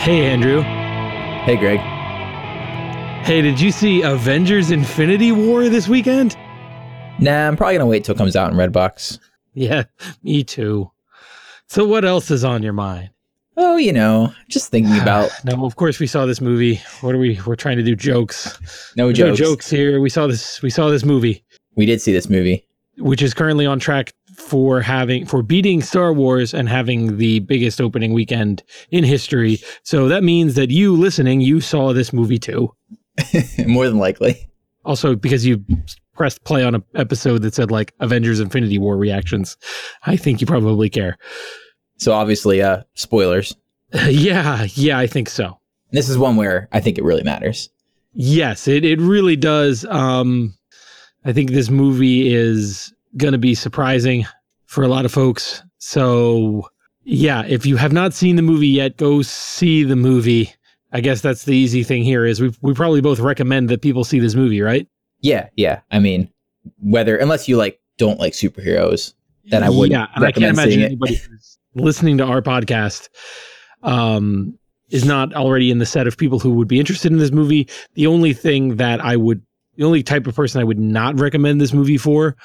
Hey, Andrew. Hey, Greg. Hey, did you see Avengers Infinity War this weekend? Nah, I'm probably going to wait till it comes out in Redbox. Yeah, me too. So, what else is on your mind? Oh, you know, just thinking about. no, of course we saw this movie. What are we? We're trying to do jokes. No There's jokes. No jokes here. We saw this. We saw this movie, We did see this movie. which is currently on track for having for beating Star Wars and having the biggest opening weekend in history. So that means that you listening, you saw this movie too. More than likely. Also, because you pressed play on an episode that said like Avengers Infinity War reactions, I think you probably care. So obviously, uh, spoilers. yeah, yeah, I think so. This is one where I think it really matters. Yes, it, it really does. Um, I think this movie is going to be surprising for a lot of folks. So, yeah, if you have not seen the movie yet, go see the movie. I guess that's the easy thing here is we we probably both recommend that people see this movie, right? Yeah, yeah. I mean, whether unless you like don't like superheroes, then I would. Yeah, and I can't imagine anybody listening to our podcast um, is not already in the set of people who would be interested in this movie. The only thing that I would, the only type of person I would not recommend this movie for,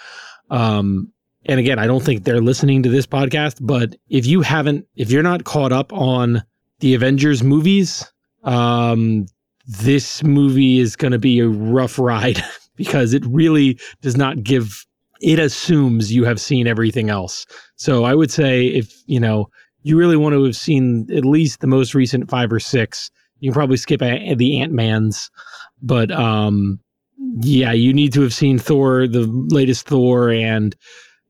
um, and again, I don't think they're listening to this podcast, but if you haven't, if you're not caught up on the Avengers movies, um, this movie is going to be a rough ride because it really does not give it assumes you have seen everything else. So I would say if, you know, you really want to have seen at least the most recent 5 or 6, you can probably skip the Ant-Mans, but um yeah, you need to have seen Thor, the latest Thor and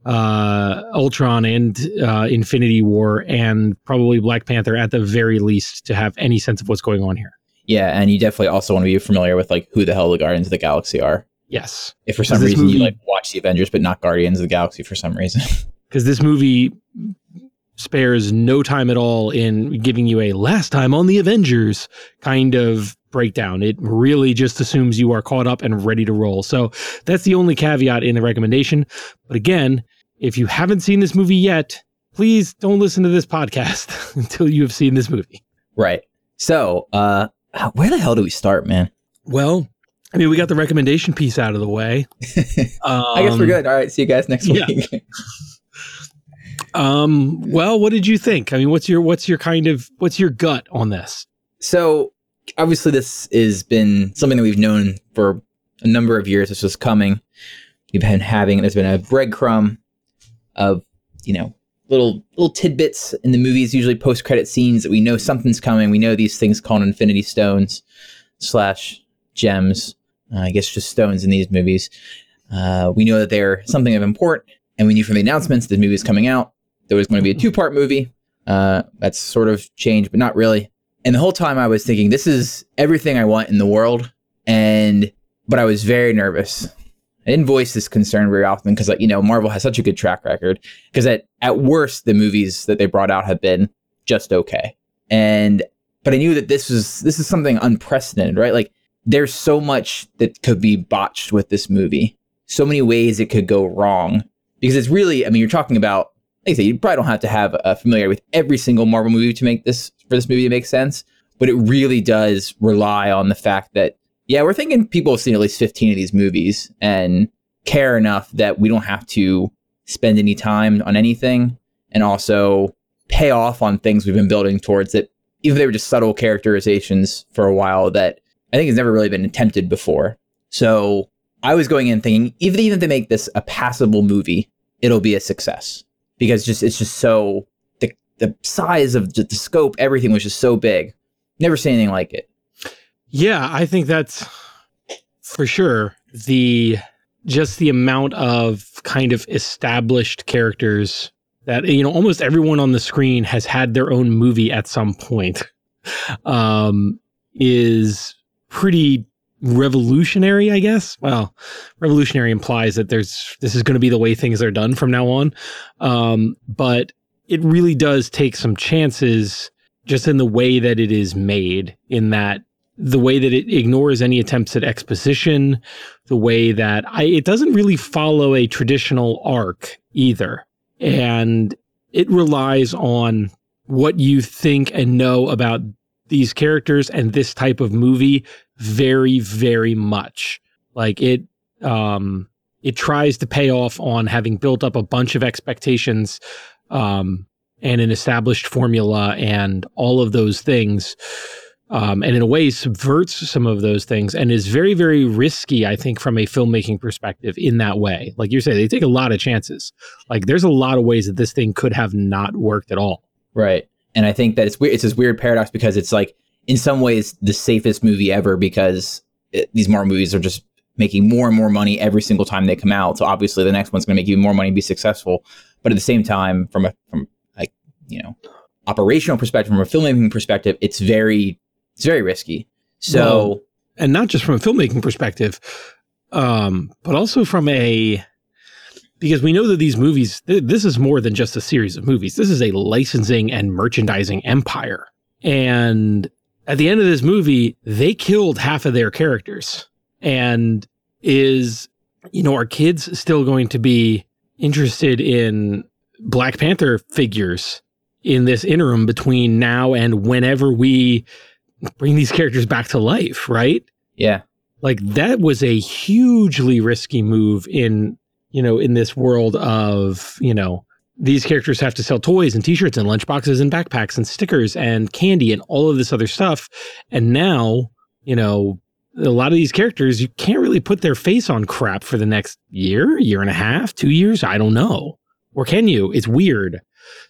uh Ultron and uh Infinity War and probably Black Panther at the very least to have any sense of what's going on here. Yeah, and you definitely also want to be familiar with like who the hell the Guardians of the Galaxy are. Yes. If for some reason movie- you like watch the Avengers but not Guardians of the Galaxy for some reason. because this movie spares no time at all in giving you a last time on the Avengers kind of breakdown. It really just assumes you are caught up and ready to roll. So that's the only caveat in the recommendation. But again, if you haven't seen this movie yet, please don't listen to this podcast until you have seen this movie. right. So, uh, where the hell do we start, man? Well, I mean, we got the recommendation piece out of the way. I guess we're Um, good. All right, see you guys next yeah. week. Um, well, what did you think? I mean, what's your what's your kind of what's your gut on this? so, obviously, this has been something that we've known for a number of years. This was coming. We've been having. There's been a breadcrumb of you know little little tidbits in the movies, usually post credit scenes that we know something's coming. We know these things called Infinity Stones slash gems. Uh, I guess just stones in these movies. Uh, we know that they're something of import, and we knew from the announcements the movie is coming out. There was going to be a two part movie. Uh, that's sort of changed, but not really. And the whole time I was thinking, this is everything I want in the world. And, but I was very nervous. I didn't voice this concern very often because, like, you know, Marvel has such a good track record. Because at, at worst, the movies that they brought out have been just okay. And, but I knew that this was, this is something unprecedented, right? Like, there's so much that could be botched with this movie, so many ways it could go wrong. Because it's really, I mean, you're talking about, like I say, you probably don't have to have uh, a familiar with every single Marvel movie to make this for this movie to make sense. But it really does rely on the fact that, yeah, we're thinking people have seen at least 15 of these movies and care enough that we don't have to spend any time on anything and also pay off on things we've been building towards that, even if they were just subtle characterizations for a while that I think has never really been attempted before. So I was going in thinking, even, even if they make this a passable movie, it'll be a success because just it's just so the the size of the, the scope, everything was just so big. Never seen anything like it. Yeah, I think that's for sure. The just the amount of kind of established characters that you know almost everyone on the screen has had their own movie at some point um is pretty revolutionary i guess. Well revolutionary implies that there's this is going to be the way things are done from now on. Um but it really does take some chances just in the way that it is made in that the way that it ignores any attempts at exposition, the way that I, it doesn't really follow a traditional arc either. And it relies on what you think and know about these characters and this type of movie very, very much. Like it, um, it tries to pay off on having built up a bunch of expectations, um, and an established formula and all of those things. Um, and in a way subverts some of those things and is very, very risky, I think, from a filmmaking perspective in that way. Like you say, they take a lot of chances. Like there's a lot of ways that this thing could have not worked at all. Right. And I think that it's weird. It's this weird paradox because it's like, in some ways, the safest movie ever because it, these Marvel movies are just making more and more money every single time they come out. So obviously, the next one's going to make even more money and be successful. But at the same time, from a from like you know operational perspective, from a filmmaking perspective, it's very it's very risky. So, well, and not just from a filmmaking perspective, um, but also from a because we know that these movies th- this is more than just a series of movies. This is a licensing and merchandising empire. And at the end of this movie they killed half of their characters. And is you know are kids still going to be interested in black panther figures in this interim between now and whenever we bring these characters back to life right yeah like that was a hugely risky move in you know, in this world of, you know, these characters have to sell toys and t-shirts and lunchboxes and backpacks and stickers and candy and all of this other stuff. And now, you know, a lot of these characters, you can't really put their face on crap for the next year, year and a half, two years. I don't know. Or can you? It's weird.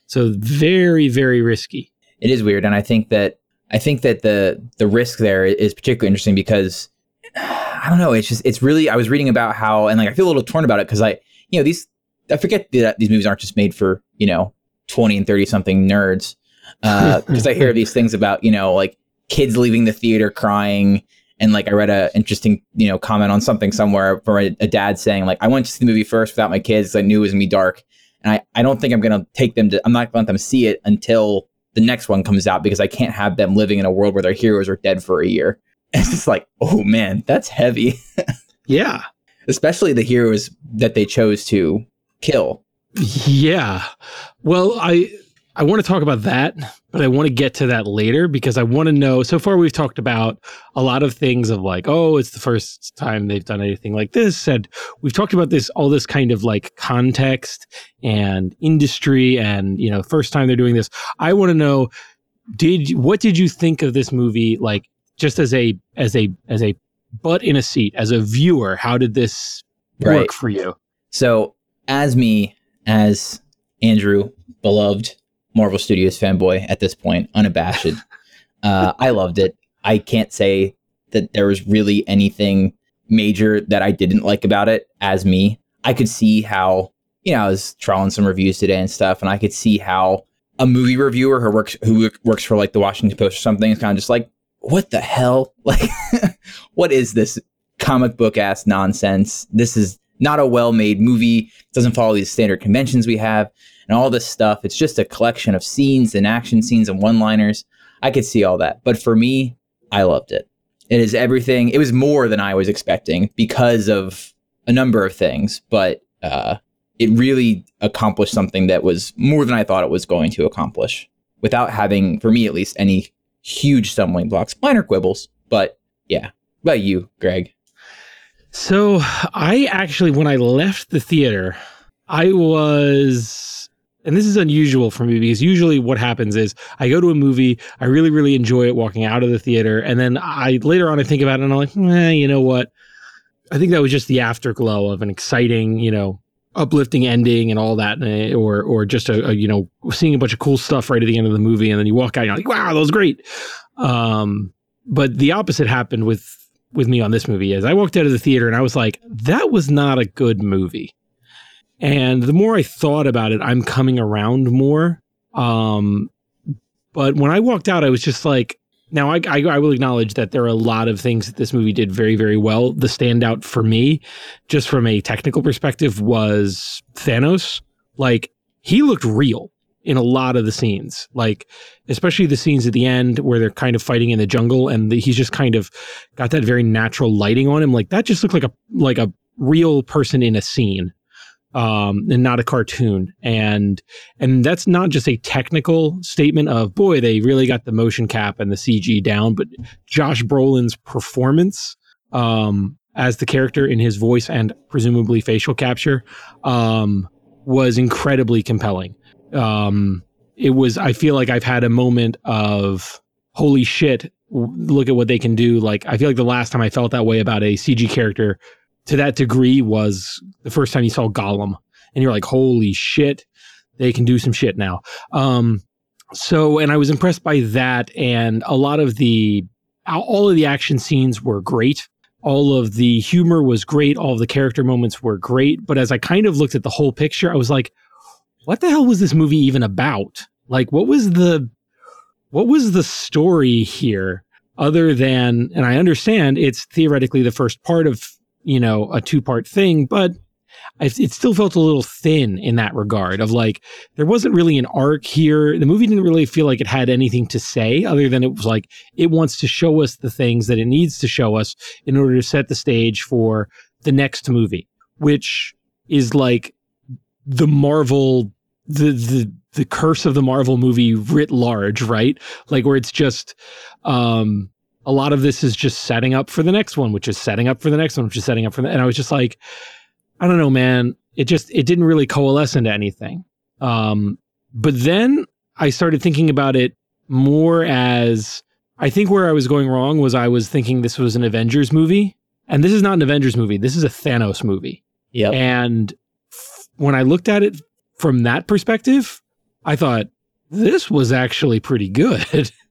So very, very risky. It is weird. And I think that I think that the the risk there is particularly interesting because I don't know. It's just it's really. I was reading about how and like I feel a little torn about it because I you know these I forget that these movies aren't just made for you know twenty and thirty something nerds because uh, I hear these things about you know like kids leaving the theater crying and like I read a interesting you know comment on something somewhere from a, a dad saying like I went to see the movie first without my kids because I knew it was gonna be dark and I I don't think I'm gonna take them to I'm not gonna let them see it until the next one comes out because I can't have them living in a world where their heroes are dead for a year. And it's just like, oh man, that's heavy. yeah. Especially the heroes that they chose to kill. Yeah. Well, I I want to talk about that, but I want to get to that later because I want to know. So far, we've talked about a lot of things of like, oh, it's the first time they've done anything like this. And we've talked about this, all this kind of like context and industry and, you know, first time they're doing this. I want to know, did, what did you think of this movie? Like just as a as a as a butt in a seat as a viewer how did this right. work for you so as me as andrew beloved marvel studios fanboy at this point unabashed uh, i loved it i can't say that there was really anything major that i didn't like about it as me i could see how you know i was trawling some reviews today and stuff and i could see how a movie reviewer who works who works for like the washington post or something is kind of just like what the hell? Like, what is this comic book ass nonsense? This is not a well made movie. It doesn't follow these standard conventions we have and all this stuff. It's just a collection of scenes and action scenes and one liners. I could see all that. But for me, I loved it. It is everything. It was more than I was expecting because of a number of things, but uh, it really accomplished something that was more than I thought it was going to accomplish without having, for me at least, any huge stumbling blocks, minor quibbles, but yeah. About you, Greg? So I actually, when I left the theater, I was, and this is unusual for me because usually what happens is I go to a movie, I really, really enjoy it walking out of the theater, and then I later on I think about it and I'm like, eh, you know what? I think that was just the afterglow of an exciting, you know, uplifting ending and all that, eh, or or just a, a, you know seeing a bunch of cool stuff right at the end of the movie, and then you walk out, and you're like, wow, that was great. Um, but the opposite happened with with me on this movie. As I walked out of the theater, and I was like, that was not a good movie. And the more I thought about it, I'm coming around more. Um, but when I walked out, I was just like, now, I, I, I, will acknowledge that there are a lot of things that this movie did very, very well. The standout for me, just from a technical perspective, was Thanos. Like, he looked real in a lot of the scenes, like, especially the scenes at the end where they're kind of fighting in the jungle and the, he's just kind of got that very natural lighting on him. Like, that just looked like a, like a real person in a scene. Um, and not a cartoon. And and that's not just a technical statement of boy, they really got the motion cap and the CG down, but Josh Brolin's performance um, as the character in his voice and presumably facial capture um, was incredibly compelling. Um, it was. I feel like I've had a moment of holy shit. Look at what they can do. Like I feel like the last time I felt that way about a CG character to that degree was the first time you saw Gollum, and you're like, holy shit, they can do some shit now. Um, so, and I was impressed by that, and a lot of the all of the action scenes were great. All of the humor was great. All of the character moments were great. But as I kind of looked at the whole picture, I was like, what the hell was this movie even about? Like, what was the what was the story here? Other than, and I understand it's theoretically the first part of you know, a two part thing, but it still felt a little thin in that regard of like there wasn't really an arc here. The movie didn't really feel like it had anything to say other than it was like it wants to show us the things that it needs to show us in order to set the stage for the next movie which is like the marvel the the the curse of the marvel movie writ large right? Like where it's just um a lot of this is just setting up for the next one, which is setting up for the next one, which is setting up for the. And I was just like, I don't know, man. It just it didn't really coalesce into anything. Um, but then I started thinking about it more as I think where I was going wrong was I was thinking this was an Avengers movie, and this is not an Avengers movie. This is a Thanos movie. Yeah. And f- when I looked at it from that perspective, I thought this was actually pretty good.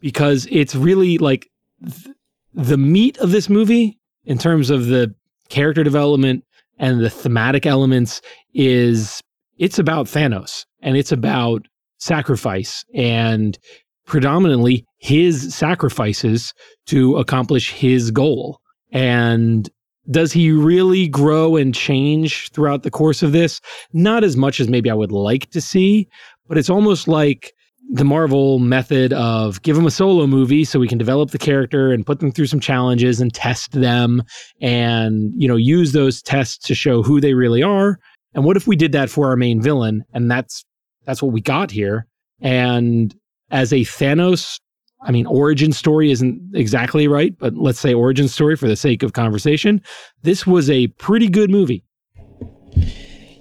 because it's really like th- the meat of this movie in terms of the character development and the thematic elements is it's about Thanos and it's about sacrifice and predominantly his sacrifices to accomplish his goal. And does he really grow and change throughout the course of this? Not as much as maybe I would like to see, but it's almost like the Marvel method of give them a solo movie so we can develop the character and put them through some challenges and test them and you know use those tests to show who they really are. And what if we did that for our main villain and that's that's what we got here. And as a Thanos, I mean origin story isn't exactly right, but let's say origin story for the sake of conversation, this was a pretty good movie.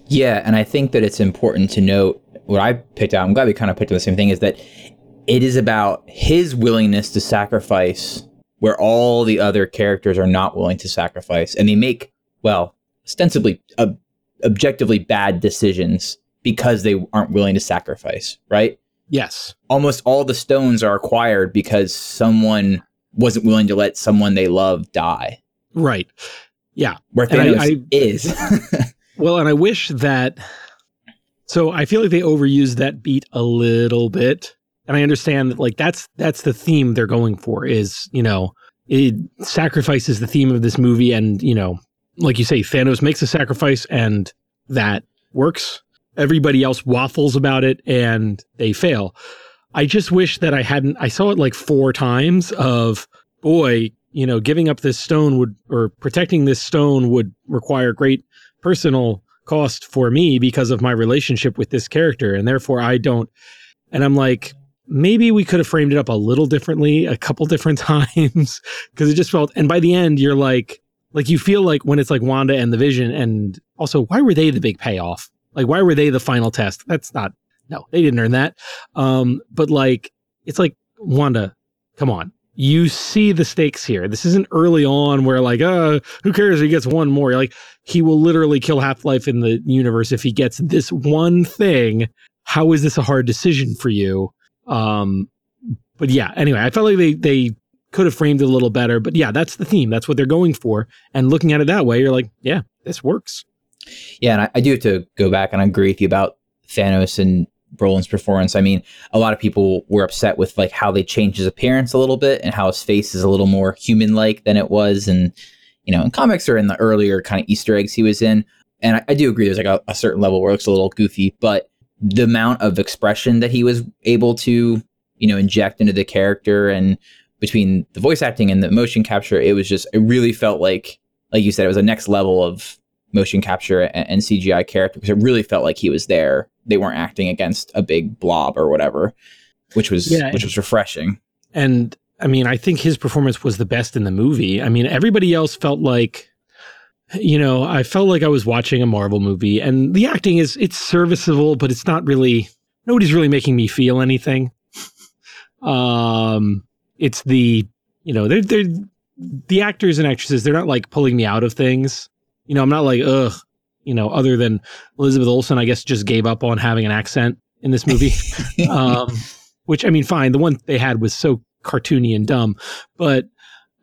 Yeah, and I think that it's important to note what I picked out, I'm glad we kind of picked up the same thing, is that it is about his willingness to sacrifice where all the other characters are not willing to sacrifice. And they make, well, ostensibly, ob- objectively bad decisions because they aren't willing to sacrifice, right? Yes. Almost all the stones are acquired because someone wasn't willing to let someone they love die. Right. Yeah. Where Thanos I, I, is. well, and I wish that so I feel like they overused that beat a little bit. And I understand that like that's that's the theme they're going for is, you know, it sacrifices the theme of this movie and, you know, like you say, Thanos makes a sacrifice and that works. Everybody else waffles about it and they fail. I just wish that I hadn't I saw it like four times of boy, you know, giving up this stone would or protecting this stone would require great personal cost for me because of my relationship with this character and therefore I don't and I'm like maybe we could have framed it up a little differently a couple different times because it just felt and by the end you're like like you feel like when it's like Wanda and the Vision and also why were they the big payoff? Like why were they the final test? That's not no they didn't earn that. Um but like it's like Wanda come on you see the stakes here. This isn't early on where like, uh, who cares if he gets one more? Like, he will literally kill Half Life in the universe if he gets this one thing. How is this a hard decision for you? Um, but yeah, anyway, I felt like they they could have framed it a little better. But yeah, that's the theme. That's what they're going for. And looking at it that way, you're like, yeah, this works. Yeah, and I, I do have to go back and I agree with you about Thanos and Brolin's performance. I mean, a lot of people were upset with like how they changed his appearance a little bit and how his face is a little more human-like than it was, and you know, in comics or in the earlier kind of Easter eggs he was in. And I, I do agree, there's like a, a, certain level where it looks a little goofy, but the amount of expression that he was able to, you know, inject into the character and between the voice acting and the motion capture, it was just, it really felt like, like you said, it was a next level of motion capture and, and CGI character because it really felt like he was there. They weren't acting against a big blob or whatever, which was Yeah, which was refreshing. And I mean, I think his performance was the best in the movie. I mean, everybody else felt like, you know, I felt like I was watching a Marvel movie, and the acting is it's serviceable, but it's not really. Nobody's really making me feel anything. um, it's the you know they're they're the actors and actresses. They're not like pulling me out of things. You know, I'm not like ugh. You know, other than Elizabeth Olsen, I guess just gave up on having an accent in this movie. um, which I mean, fine. The one they had was so cartoony and dumb, but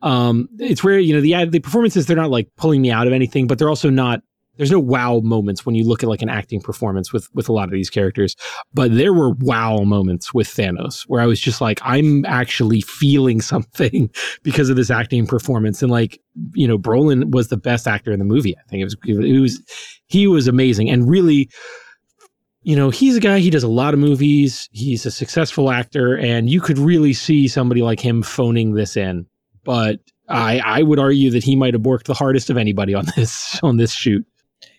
um, it's rare. You know, the the performances they're not like pulling me out of anything, but they're also not. There's no wow moments when you look at like an acting performance with with a lot of these characters, but there were wow moments with Thanos where I was just like, I'm actually feeling something because of this acting performance, and like you know, Brolin was the best actor in the movie. I think it was it was he was amazing and really you know, he's a guy, he does a lot of movies. He's a successful actor, and you could really see somebody like him phoning this in. But I, I would argue that he might have worked the hardest of anybody on this on this shoot.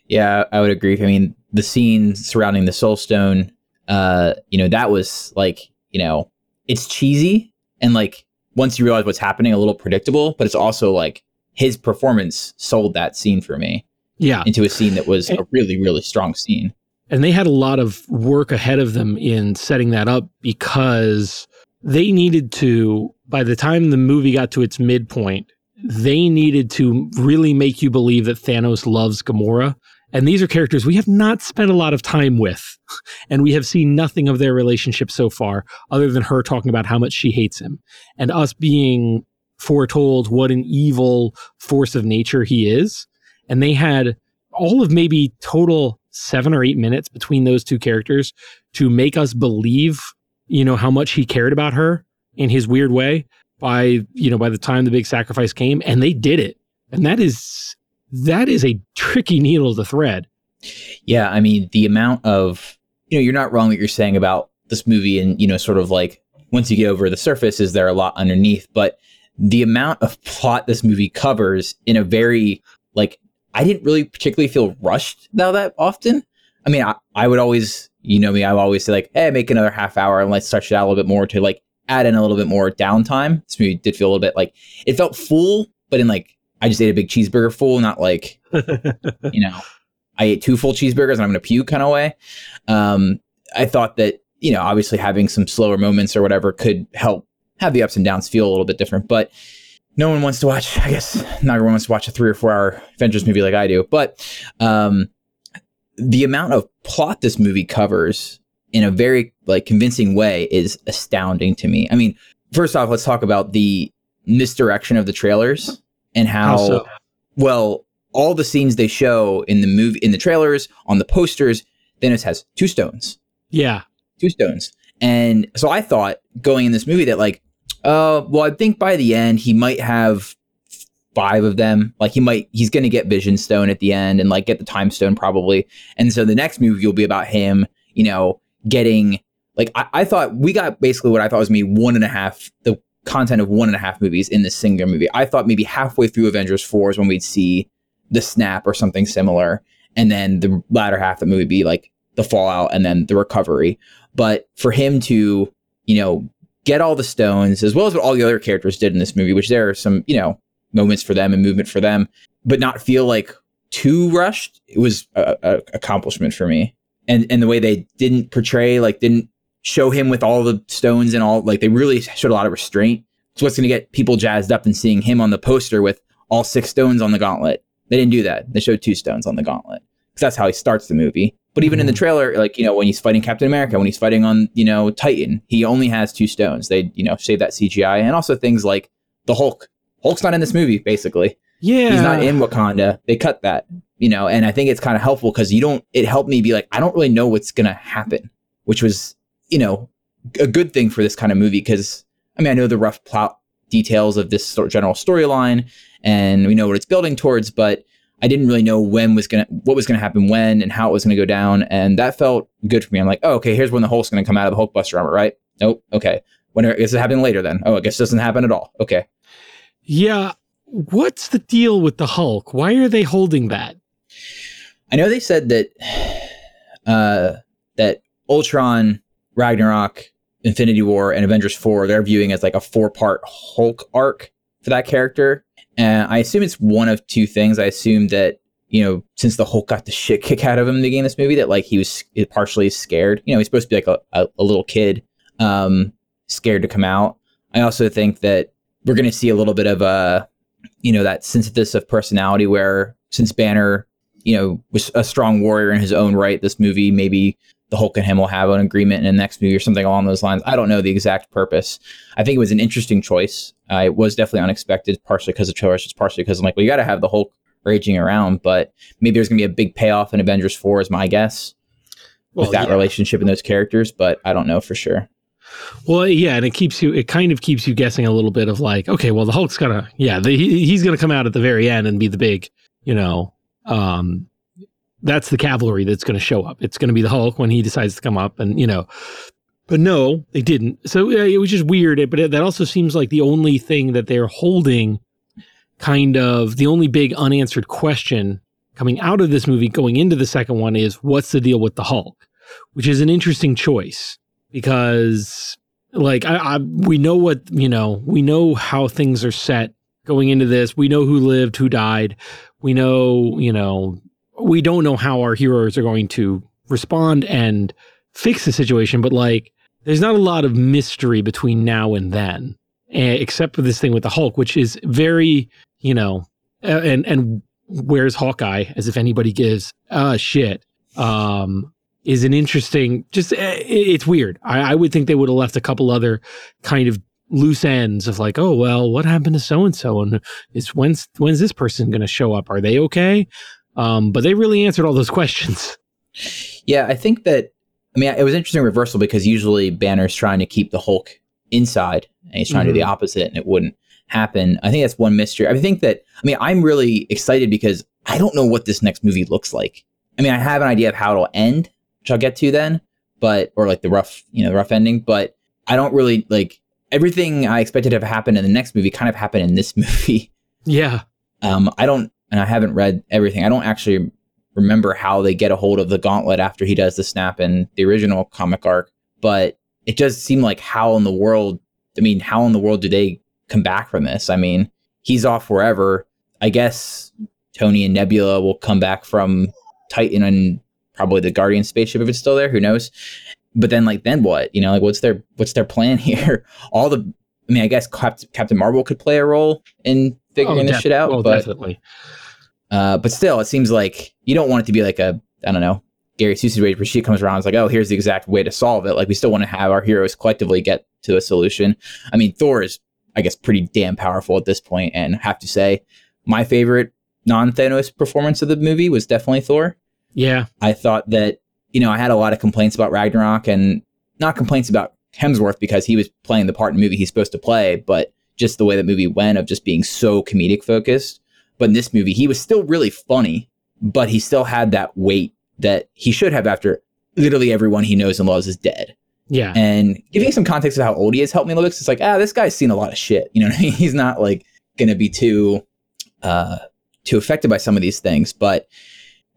Yeah, I would agree. I mean, the scene surrounding the Soul Stone, uh, you know, that was like, you know, it's cheesy and like once you realize what's happening, a little predictable, but it's also like his performance sold that scene for me Yeah, into a scene that was a really, really strong scene. and they had a lot of work ahead of them in setting that up because they needed to. By the time the movie got to its midpoint, they needed to really make you believe that Thanos loves Gamora. And these are characters we have not spent a lot of time with. And we have seen nothing of their relationship so far, other than her talking about how much she hates him. And us being foretold what an evil force of nature he is. And they had all of maybe total seven or eight minutes between those two characters to make us believe, you know, how much he cared about her in his weird way by, you know, by the time the big sacrifice came. And they did it. And that is that is a tricky needle to thread. Yeah, I mean, the amount of, you know, you're not wrong what you're saying about this movie and, you know, sort of like once you get over the surface, is there a lot underneath? But the amount of plot this movie covers in a very, like, I didn't really particularly feel rushed now that often. I mean, I, I would always, you know me, I would always say, like, hey, make another half hour and let's stretch it out a little bit more to like add in a little bit more downtime. This movie did feel a little bit like it felt full, but in like, I just ate a big cheeseburger full, not like, you know, I ate two full cheeseburgers and I'm going to puke kind of way. Um, I thought that, you know, obviously having some slower moments or whatever could help have the ups and downs feel a little bit different. But no one wants to watch, I guess, not everyone wants to watch a three or four hour Avengers movie like I do. But um, the amount of plot this movie covers in a very like convincing way is astounding to me. I mean, first off, let's talk about the misdirection of the trailers and how, How so? well all the scenes they show in the movie in the trailers on the posters Thanos has two stones Yeah. two stones and so I thought going in this movie that like uh well I think by the end he might have five of them like he might he's gonna get vision stone at the end and like get the time stone probably and so the next movie will be about him you know getting like I, I thought we got basically what I thought was me one and a half the content of one and a half movies in this singular movie. I thought maybe halfway through Avengers 4 is when we'd see the snap or something similar. And then the latter half of the movie be like the fallout and then the recovery. But for him to, you know, get all the stones, as well as what all the other characters did in this movie, which there are some, you know, moments for them and movement for them, but not feel like too rushed, it was a, a accomplishment for me. And and the way they didn't portray, like didn't show him with all the stones and all like they really showed a lot of restraint. It's what's gonna get people jazzed up and seeing him on the poster with all six stones on the gauntlet. They didn't do that. They showed two stones on the gauntlet. Because that's how he starts the movie. But even in the mm-hmm. trailer, like, you know, when he's fighting Captain America, when he's fighting on, you know, Titan, he only has two stones. They, you know, save that CGI. And also things like the Hulk. Hulk's not in this movie, basically. Yeah. He's not in Wakanda. They cut that, you know, and I think it's kind of helpful because you don't, it helped me be like, I don't really know what's going to happen, which was, you know, a good thing for this kind of movie because, I mean, I know the rough plot details of this sort of general storyline and we know what it's building towards, but I didn't really know when was going to, what was going to happen when and how it was going to go down. And that felt good for me. I'm like, oh, okay, here's when the Hulk's going to come out of the Hulkbuster armor, right? Nope. Okay. When I guess it happened later then. Oh, I guess it doesn't happen at all. Okay. Yeah. What's the deal with the Hulk? Why are they holding that? I know they said that uh, that Ultron, Ragnarok, Infinity War, and Avengers Four they're viewing as like a four part Hulk arc for that character, and I assume it's one of two things. I assume that you know, since the Hulk got the shit kick out of him in the of this movie, that like he was partially scared. You know, he's supposed to be like a, a, a little kid, um, scared to come out. I also think that we're going to see a little bit of a, you know, that synthesis of personality where since Banner, you know, was a strong warrior in his own right, this movie maybe the Hulk and him will have an agreement in the next movie or something along those lines. I don't know the exact purpose. I think it was an interesting choice. Uh, it was definitely unexpected, partially because of trailers, just partially because I'm like, well, you got to have the Hulk raging around, but maybe there's going to be a big payoff in Avengers 4 is my guess well, with that yeah. relationship and those characters, but I don't know for sure. Well, yeah, and it keeps you. It kind of keeps you guessing a little bit of like, okay, well, the Hulk's gonna, yeah, the, he, he's gonna come out at the very end and be the big, you know, um, that's the cavalry that's gonna show up. It's gonna be the Hulk when he decides to come up, and you know, but no, they didn't. So yeah, it was just weird. But it, that also seems like the only thing that they're holding, kind of the only big unanswered question coming out of this movie, going into the second one, is what's the deal with the Hulk, which is an interesting choice because like I, I, we know what you know we know how things are set going into this we know who lived who died we know you know we don't know how our heroes are going to respond and fix the situation but like there's not a lot of mystery between now and then eh, except for this thing with the hulk which is very you know and and where's hawkeye as if anybody gives a shit um is an interesting just eh, it's weird. I, I would think they would have left a couple other kind of loose ends of like oh well what happened to so and so and is when's when's this person going to show up? Are they okay um but they really answered all those questions yeah i think that i mean it was interesting reversal because usually banner's trying to keep the hulk inside and he's trying mm-hmm. to do the mm-hmm. opposite and it wouldn't happen i think that's one mystery i think that i mean i'm really excited because i don't know what this next movie looks like i mean i have an idea of how it'll end which I'll get to then, but or like the rough, you know, the rough ending. But I don't really like everything I expected to have happened in the next movie kind of happened in this movie. Yeah. Um, I don't, and I haven't read everything. I don't actually remember how they get a hold of the gauntlet after he does the snap in the original comic arc, but it does seem like how in the world, I mean, how in the world do they come back from this? I mean, he's off wherever. I guess Tony and Nebula will come back from Titan and probably the Guardian spaceship if it's still there. Who knows? But then, like, then what? You know, like, what's their what's their plan here? All the, I mean, I guess Captain Marvel could play a role in figuring oh, this shit out. Well, but, definitely. Uh, but still, it seems like you don't want it to be like a, I don't know, Gary Seuss's rage where she comes around. is like, oh, here's the exact way to solve it. Like, we still want to have our heroes collectively get to a solution. I mean, Thor is, I guess, pretty damn powerful at this point, and have to say, my favorite non Thanos performance of the movie was definitely Thor. Yeah. I thought that, you know, I had a lot of complaints about Ragnarok and not complaints about Hemsworth because he was playing the part in the movie he's supposed to play, but just the way that movie went of just being so comedic focused. But in this movie, he was still really funny, but he still had that weight that he should have after literally everyone he knows and loves is dead. Yeah. And giving some context of how old he is helped me a little bit. It's like, ah, this guy's seen a lot of shit. You know what I mean? He's not like gonna be too uh too affected by some of these things. But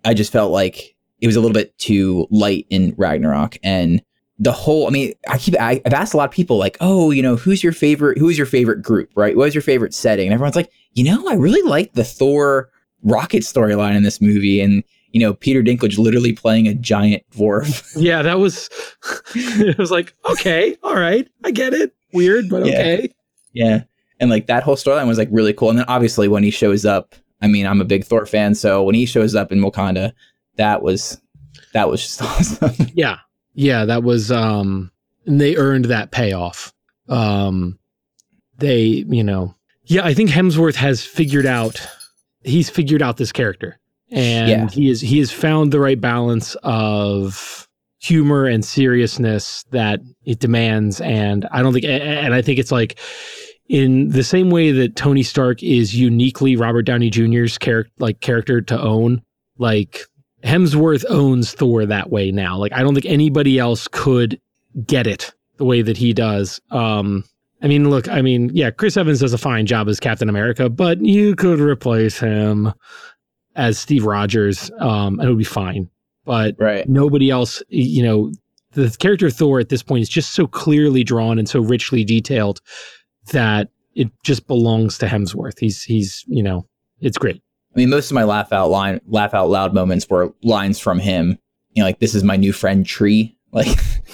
I just felt like it was a little bit too light in Ragnarok and the whole I mean I keep I, have asked a lot of people like oh you know who's your favorite who's your favorite group right? What was your favorite setting? And everyone's like you know I really like the Thor rocket storyline in this movie and you know Peter Dinklage literally playing a giant dwarf. Yeah that was it was like okay all right I get it. Weird but okay. Yeah, yeah. and like that whole storyline was like really cool. And then obviously when he shows up I mean, I'm a big Thor fan, so when he shows up in Wakanda, that was that was just awesome. yeah. Yeah, that was um and they earned that payoff. Um they, you know, yeah, I think Hemsworth has figured out he's figured out this character. And yeah. he is he has found the right balance of humor and seriousness that it demands and I don't think and I think it's like in the same way that Tony Stark is uniquely Robert Downey Jr.'s character like character to own, like Hemsworth owns Thor that way now. Like I don't think anybody else could get it the way that he does. Um I mean, look, I mean, yeah, Chris Evans does a fine job as Captain America, but you could replace him. as Steve Rogers, um, and it would be fine. But Right. nobody else, you know, the character of Thor at this point is just so clearly drawn and so richly detailed that it just belongs to Hemsworth. He's he's you know, it's great. I mean, most of my laugh out line, laugh out loud moments were lines from him. You know, like this is my new friend Tree, like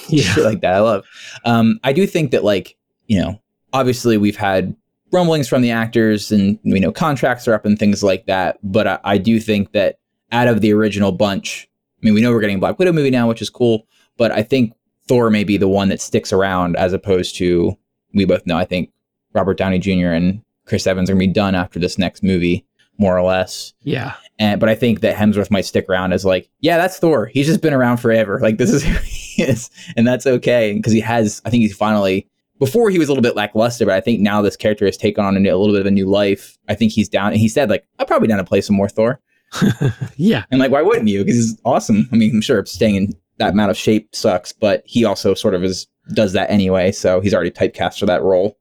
Yeah. shit like that. I love. Um, I do think that, like, you know, obviously we've had rumblings from the actors, and you know contracts are up and things like that. But I, I do think that out of the original bunch, I mean, we know we're getting a Black Widow movie now, which is cool. But I think Thor may be the one that sticks around, as opposed to we both know. I think Robert Downey Jr. and Chris Evans are gonna be done after this next movie, more or less. Yeah. And but I think that Hemsworth might stick around as like, yeah, that's Thor. He's just been around forever. Like this is who he is, and that's okay because he has. I think he's finally. Before he was a little bit lackluster, but I think now this character has taken on a, new- a little bit of a new life. I think he's down, and he said like, "I'm probably down to play some more Thor." yeah. And like, why wouldn't you? Because he's awesome. I mean, I'm sure staying in that amount of shape sucks, but he also sort of is does that anyway. So he's already typecast for that role.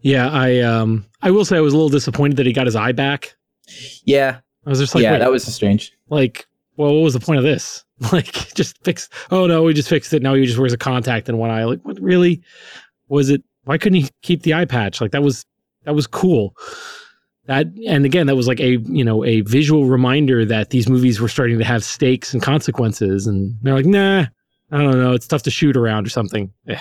Yeah. I um I will say I was a little disappointed that he got his eye back. Yeah, I was just like, yeah, that was strange. like, well, what was the point of this? Like, just fix. Oh no, we just fixed it. Now he just wears a contact in one eye. Like, what really was it? Why couldn't he keep the eye patch? Like, that was that was cool. That and again, that was like a you know a visual reminder that these movies were starting to have stakes and consequences. And they're like, nah, I don't know. It's tough to shoot around or something. Yeah,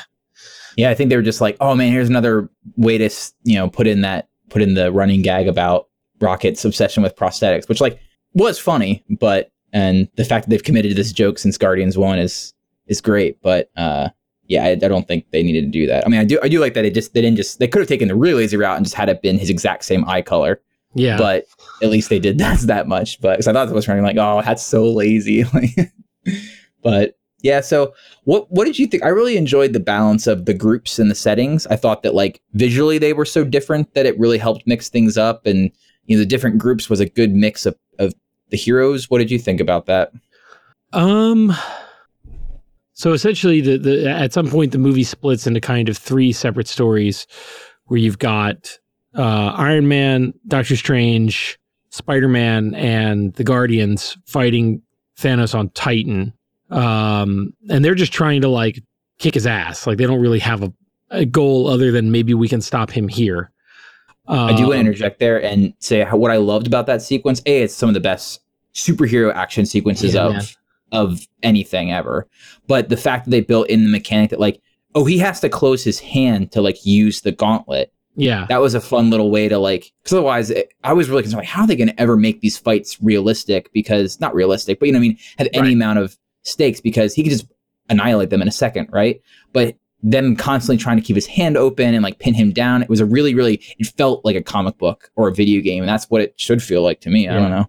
Yeah, I think they were just like, oh man, here's another way to you know put in that put in the running gag about Rocket's obsession with prosthetics, which like was funny, but and the fact that they've committed to this joke since Guardians One is is great, but uh, yeah, I, I don't think they needed to do that. I mean, I do I do like that it just they didn't just they could have taken the really lazy route and just had it been his exact same eye color, yeah. but at least they did that that much. But because I thought that was running like, oh, that's so lazy. But yeah. So what what did you think? I really enjoyed the balance of the groups and the settings. I thought that like visually they were so different that it really helped mix things up, and you know the different groups was a good mix of of the heroes. What did you think about that? Um. So essentially, the the at some point the movie splits into kind of three separate stories, where you've got uh, Iron Man, Doctor Strange, Spider Man, and the Guardians fighting Thanos on Titan. Um, and they're just trying to like kick his ass. Like they don't really have a, a goal other than maybe we can stop him here. I do want to Um, interject there and say how, what I loved about that sequence. A, it's some of the best superhero action sequences Yeah, of man. of anything ever. But the fact that they built in the mechanic that like, oh, he has to close his hand to like use the gauntlet. Yeah, That was a fun little way to like, because otherwise, it, I was really concerned like, how are they going to ever make these fights realistic? Because not realistic, but you know, what I mean, have any Right. amount of stakes because he could just annihilate them in a second, right? But them constantly trying to keep his hand open and like pin him down. It was a really, really, it felt like a comic book or a video game. And that's what it should feel like to me. I don't know.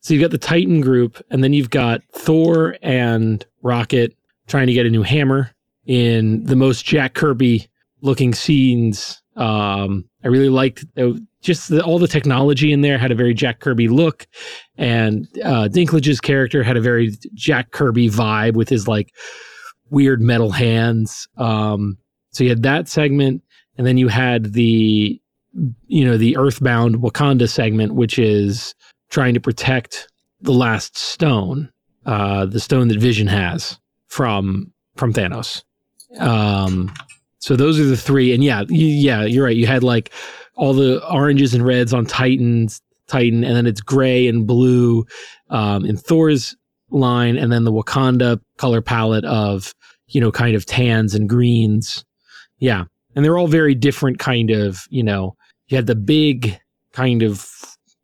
So you've got the Titan group, and then you've got Thor and Rocket trying to get a new hammer in the most Jack Kirby looking scenes. Um, I really liked uh, just the, all the technology in there had a very Jack Kirby look, and uh, Dinklage's character had a very Jack Kirby vibe with his like weird metal hands. Um, so you had that segment, and then you had the you know the Earthbound Wakanda segment, which is trying to protect the last stone, uh, the stone that Vision has from from Thanos. Um, so those are the three, and yeah, y- yeah, you're right. You had like all the oranges and reds on Titans, Titan, and then it's gray and blue um, in Thor's line, and then the Wakanda color palette of you know kind of tans and greens. Yeah, and they're all very different. Kind of, you know, you had the big kind of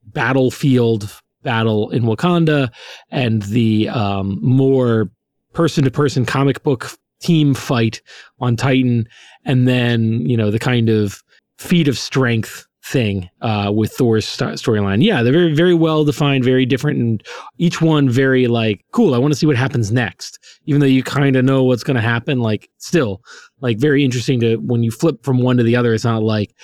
battlefield battle in Wakanda and the um, more person to person comic book team fight on Titan, and then you know the kind of feat of strength thing uh, with Thor's st- storyline. Yeah, they're very very well defined, very different, and each one very like cool. I want to see what happens next, even though you kind of know what's going to happen. Like still, like very interesting to when you flip from one to the other. It's not like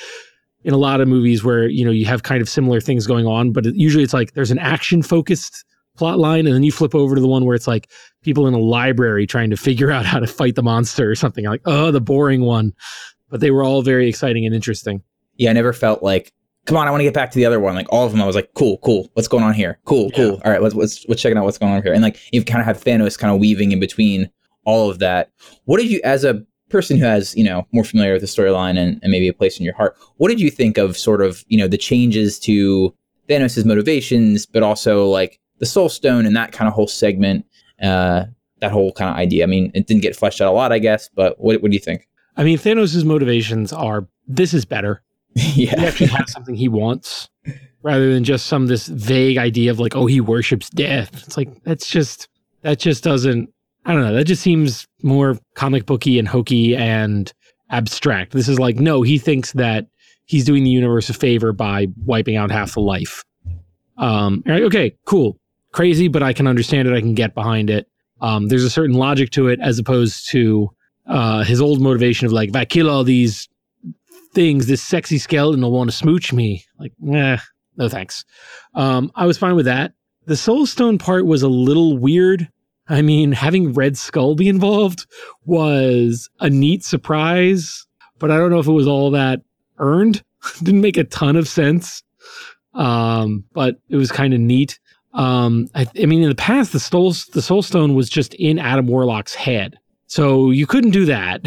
in a lot of movies where you know you have kind of similar things going on, but it, usually it's like there's an action focused plot line, and then you flip over to the one where it's like people in a library trying to figure out how to fight the monster or something. Like, oh, the boring one. But they were all very exciting and interesting. Yeah, I never felt like come on, I want to get back to the other one. Like all of them, I was like, cool, cool. What's going on here? Cool, Yeah. cool. All right, let's let's let's check out what's going on here. And like you've kind of had Thanos kind of weaving in between all of that. What did you, as a person who has you know more familiar with the storyline and, and maybe a place in your heart, what did you think of sort of you know the changes to Thanos' motivations, but also like the Soul Stone and that kind of whole segment, uh, that whole kind of idea? I mean, it didn't get fleshed out a lot, I guess, but what what do you think? I mean, Thanos' motivations are this is better. He yeah, actually has something he wants rather than just some this vague idea of like, oh, he worships death. It's like that's just that just doesn't I don't know, that just seems more comic booky and hokey and abstract. This is like, no, he thinks that he's doing the universe a favor by wiping out half the life. Um, okay, cool. Crazy, but I can understand it. I can get behind it. Um, there's a certain logic to it as opposed to uh, his old motivation of like, if I kill all these things, this sexy skeleton will want to smooch me. Like, nah, no thanks. Um, I was fine with that. The Soul Stone part was a little weird. I mean, having Red Skull be involved was a neat surprise, but I don't know if it was all that earned. Didn't make a ton of sense. Um, but it was kind of neat. Um, I, I mean, in the past, the Soul, the Soul Stone was just in Adam Warlock's head. So you couldn't do that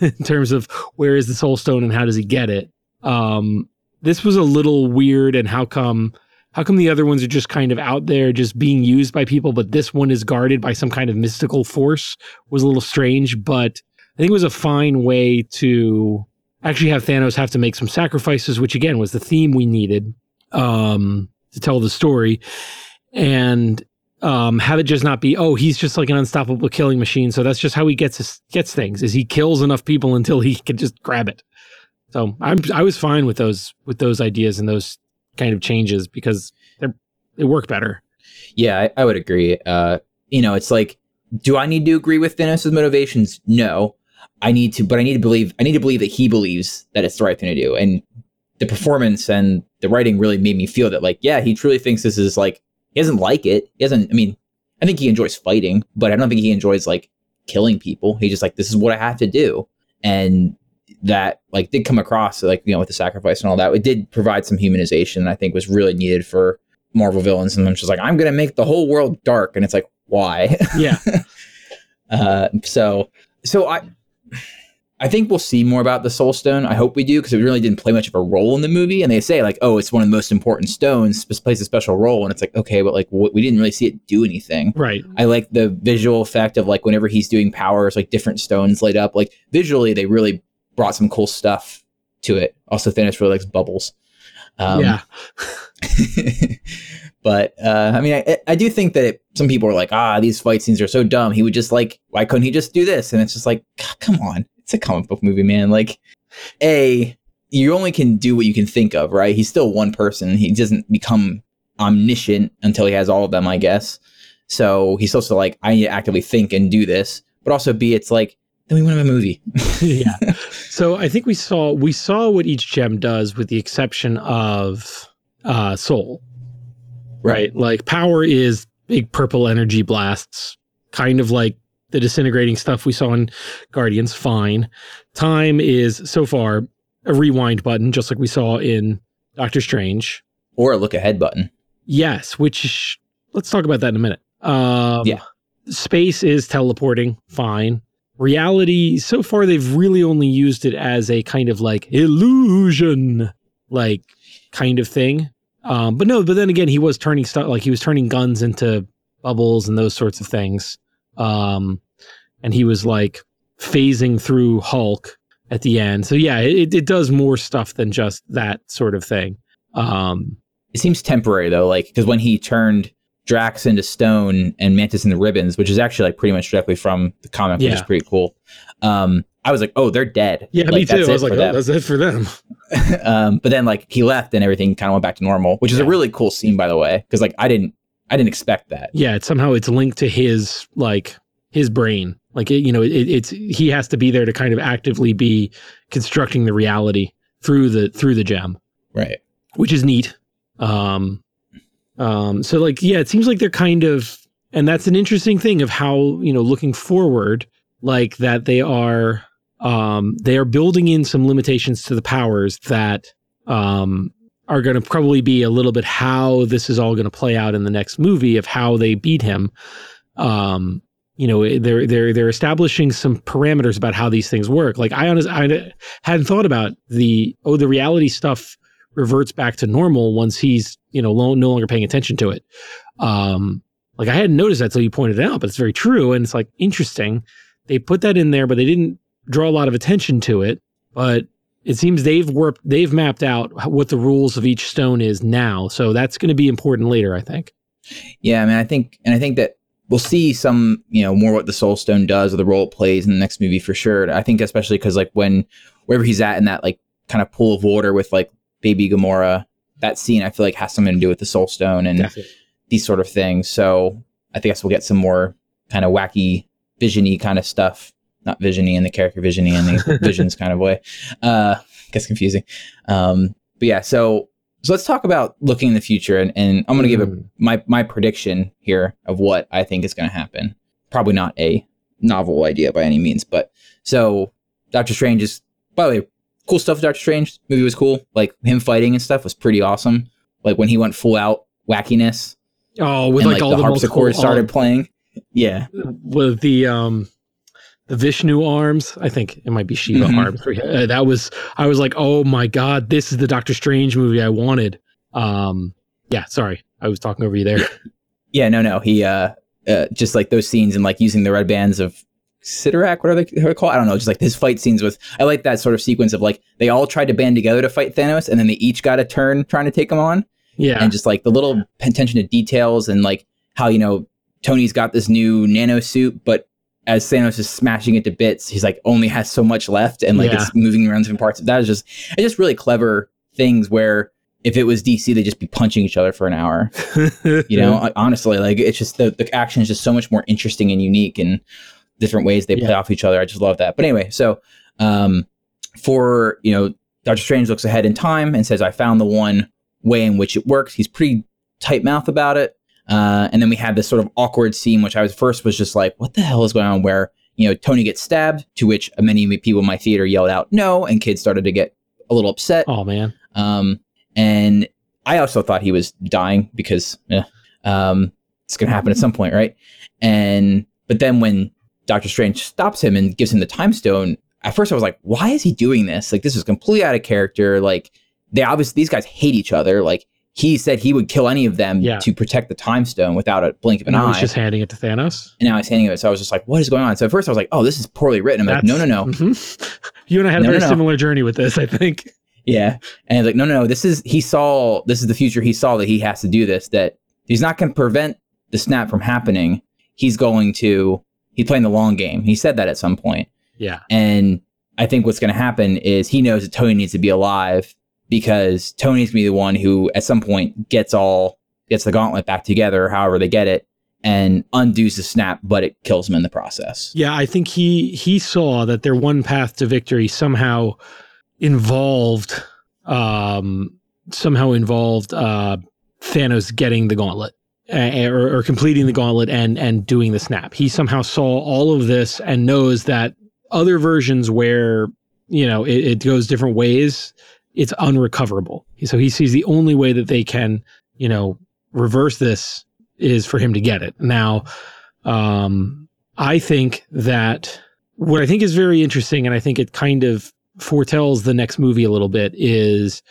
in terms of where is the Soul Stone and how does he get it. Um, this was a little weird, and how come how come the other ones are just kind of out there, just being used by people, but this one is guarded by some kind of mystical force was a little strange. But I think it was a fine way to actually have Thanos have to make some sacrifices, which again was the theme we needed um, to tell the story, and um, have it just not be oh he's just like an unstoppable killing machine. So that's just how he gets his, gets things is he kills enough people until he can just grab it. So I'm I was fine with those with those ideas and those kind of changes because they're they work better. Yeah, I, I would agree. Uh, you know, it's like, do I need to agree with Thanos' motivations? No, I need to, but I need to believe. I need to believe that he believes that it's the right thing to do. And the performance and the writing really made me feel that, like, yeah, he truly thinks this is like he doesn't like it. He doesn't. I mean, I think he enjoys fighting, but I don't think he enjoys like killing people. He's just like, this is what I have to do, and that like did come across like you know with the sacrifice and all that. It did provide some humanization. I think was really needed for Marvel villains, and I'm just like, I'm gonna make the whole world dark, and it's like, why? Yeah, uh, so, so I, I think we'll see more about the Soul Stone. I hope we do because it really didn't play much of a role in the movie. And they say like, oh, it's one of the most important stones, plays a special role, and it's like, okay, but like w- we didn't really see it do anything. right. I like the visual effect of like whenever he's doing powers, like different stones light up. Like visually, they really brought some cool stuff to it. Also, Thanos really likes bubbles. Um, yeah, but uh, I mean, I, I do think that it, some people are like, ah, these fight scenes are so dumb. He would just like, why couldn't he just do this? And it's just like, come on, it's a comic book movie, man. Like, a you only can do what you can think of, right? He's still one person. He doesn't become omniscient until he has all of them, I guess. So he's supposed to like, I need to actively think and do this. But also, b, it's like, then we want to have a movie. yeah. So I think we saw we saw what each gem does, with the exception of uh, soul. Right. Like power is big purple energy blasts, kind of like the disintegrating stuff we saw in Guardians. Fine. Time is so far a rewind button, just like we saw in Doctor Strange. or a look ahead button. Yes, which let's talk about that in a minute. Um, Yeah. Space is teleporting, fine. Reality, so far, they've really only used it as a kind of like illusion, like kind of thing. Um, but no, but then again, he was turning stuff like he was turning guns into bubbles and those sorts of things. Um, and he was like phasing through Hulk at the end. So yeah, it, it does more stuff than just that sort of thing. Um, it seems temporary though, like because when he turned Drax into stone and Mantis into ribbons, which is actually like pretty much directly from the comic, which is pretty cool. Um, I was like, oh, they're dead. yeah, Like, me too. I was like, oh, them. that's it for them. um, but then like he left and everything kind of went back to normal, which is a really cool scene, by the way, because like I didn't, I didn't expect that. yeah it's somehow it's linked to his like his brain like it, you know it, it's he has to be there to kind of actively be constructing the reality through the through the gem Right. which is neat um um so like yeah it seems like they're kind of and that's an interesting thing of how you know looking forward like that they are um they are building in some limitations to the powers that um are going to probably be a little bit how this is all going to play out in the next movie of how they beat him. Um, you know, they're they're they're establishing some parameters about how these things work. Like I honestly I hadn't thought about the oh the reality stuff reverts back to normal once he's you know no longer paying attention to it. Um, like I hadn't noticed that until you pointed it out, but it's very true, and it's like interesting. They put that in there, but they didn't draw a lot of attention to it. But it seems they've worked, they've mapped out what the rules of each stone is now. So that's going to be important later, I think. Yeah, I mean, I think, and I think that we'll see some, you know, more what the Soul Stone does or the role it plays in the next movie for sure. I think especially because like when wherever he's at in that like kind of pool of water with like baby Gamora, that scene I feel like has something to do with the Soul Stone and Definitely. these sort of things. So I think we'll get some more kind of wacky, visiony kind of stuff not visiony in the character visiony in the visions kind of way. Uh, gets confusing. Um, but yeah, so so let's talk about looking in the future, and, and I'm going to give a, mm. my my prediction here of what I think is going to happen. Probably not a novel idea by any means, but so Doctor Strange is by the way cool stuff. Doctor Strange movie was cool. Like him fighting and stuff was pretty awesome. Like when he went full out wackiness. Oh, with and, like, like, all the, the harpsichord started playing. Yeah, with the um the Vishnu arms. I think it might be Shiva mm-hmm. arms. Uh, that was I was like, oh my god, this is the Doctor Strange movie I wanted. Um, yeah, sorry, I was talking over you there. Yeah, no, no, he uh, uh just like those scenes and like using the red bands of they, what are they called? I don't know. Just like his fight scenes with, I like that sort of sequence of like they all tried to band together to fight Thanos, and then they each got a turn trying to take him on. Yeah, and just like the little attention to details and like how you know Tony's got this new nano suit, but as Thanos is smashing it to bits, he's like only has so much left and like yeah. it's moving around different parts. That is just it's just really clever things where if it was DC, they'd just be punching each other for an hour. you know, honestly, like it's just the, the action is just so much more interesting and unique and different ways they yeah. play off each other. I just love that. But anyway, so um, for you know, Doctor Strange looks ahead in time and says, "I found the one way in which it works." He's pretty tight mouth about it. Uh, and then we had this sort of awkward scene, which I was first was just like, what the hell is going on? Where, you know, Tony gets stabbed, to which many people in my theater yelled out, no, and kids started to get a little upset. Oh, man. Um, and I also thought he was dying because eh, um, it's going to happen at some point, right? And, but then when Doctor Strange stops him and gives him the time stone, at first I was like, why is he doing this? Like, this is completely out of character. Like, they obviously, these guys hate each other. Like, he said he would kill any of them yeah. to protect the time stone without a blink of an and eye. He's just handing it to Thanos. And now he's handing it. So I was just like, what is going on? So at first I was like, oh, this is poorly written. I'm That's, like, no, no, no. Mm-hmm. You and I had no, a very no, no. similar journey with this, I think. Yeah. And he's like, no, no, no. This is, he saw, this is the future. He saw that he has to do this, that he's not going to prevent the snap from happening. He's going to, he's playing the long game. He said that at some point. Yeah. And I think what's going to happen is he knows that Tony needs to be alive because Tony's gonna be the one who at some point gets all gets the gauntlet back together, however they get it, and undoes the snap, but it kills him in the process. Yeah, I think he he saw that their one path to victory somehow involved um somehow involved uh Thanos getting the gauntlet. Uh, or, or completing the gauntlet and and doing the snap. He somehow saw all of this and knows that other versions where you know it, it goes different ways it's unrecoverable. So he sees the only way that they can, you know, reverse this is for him to get it. Now, um, I think that what I think is very interesting, and I think it kind of foretells the next movie a little bit, is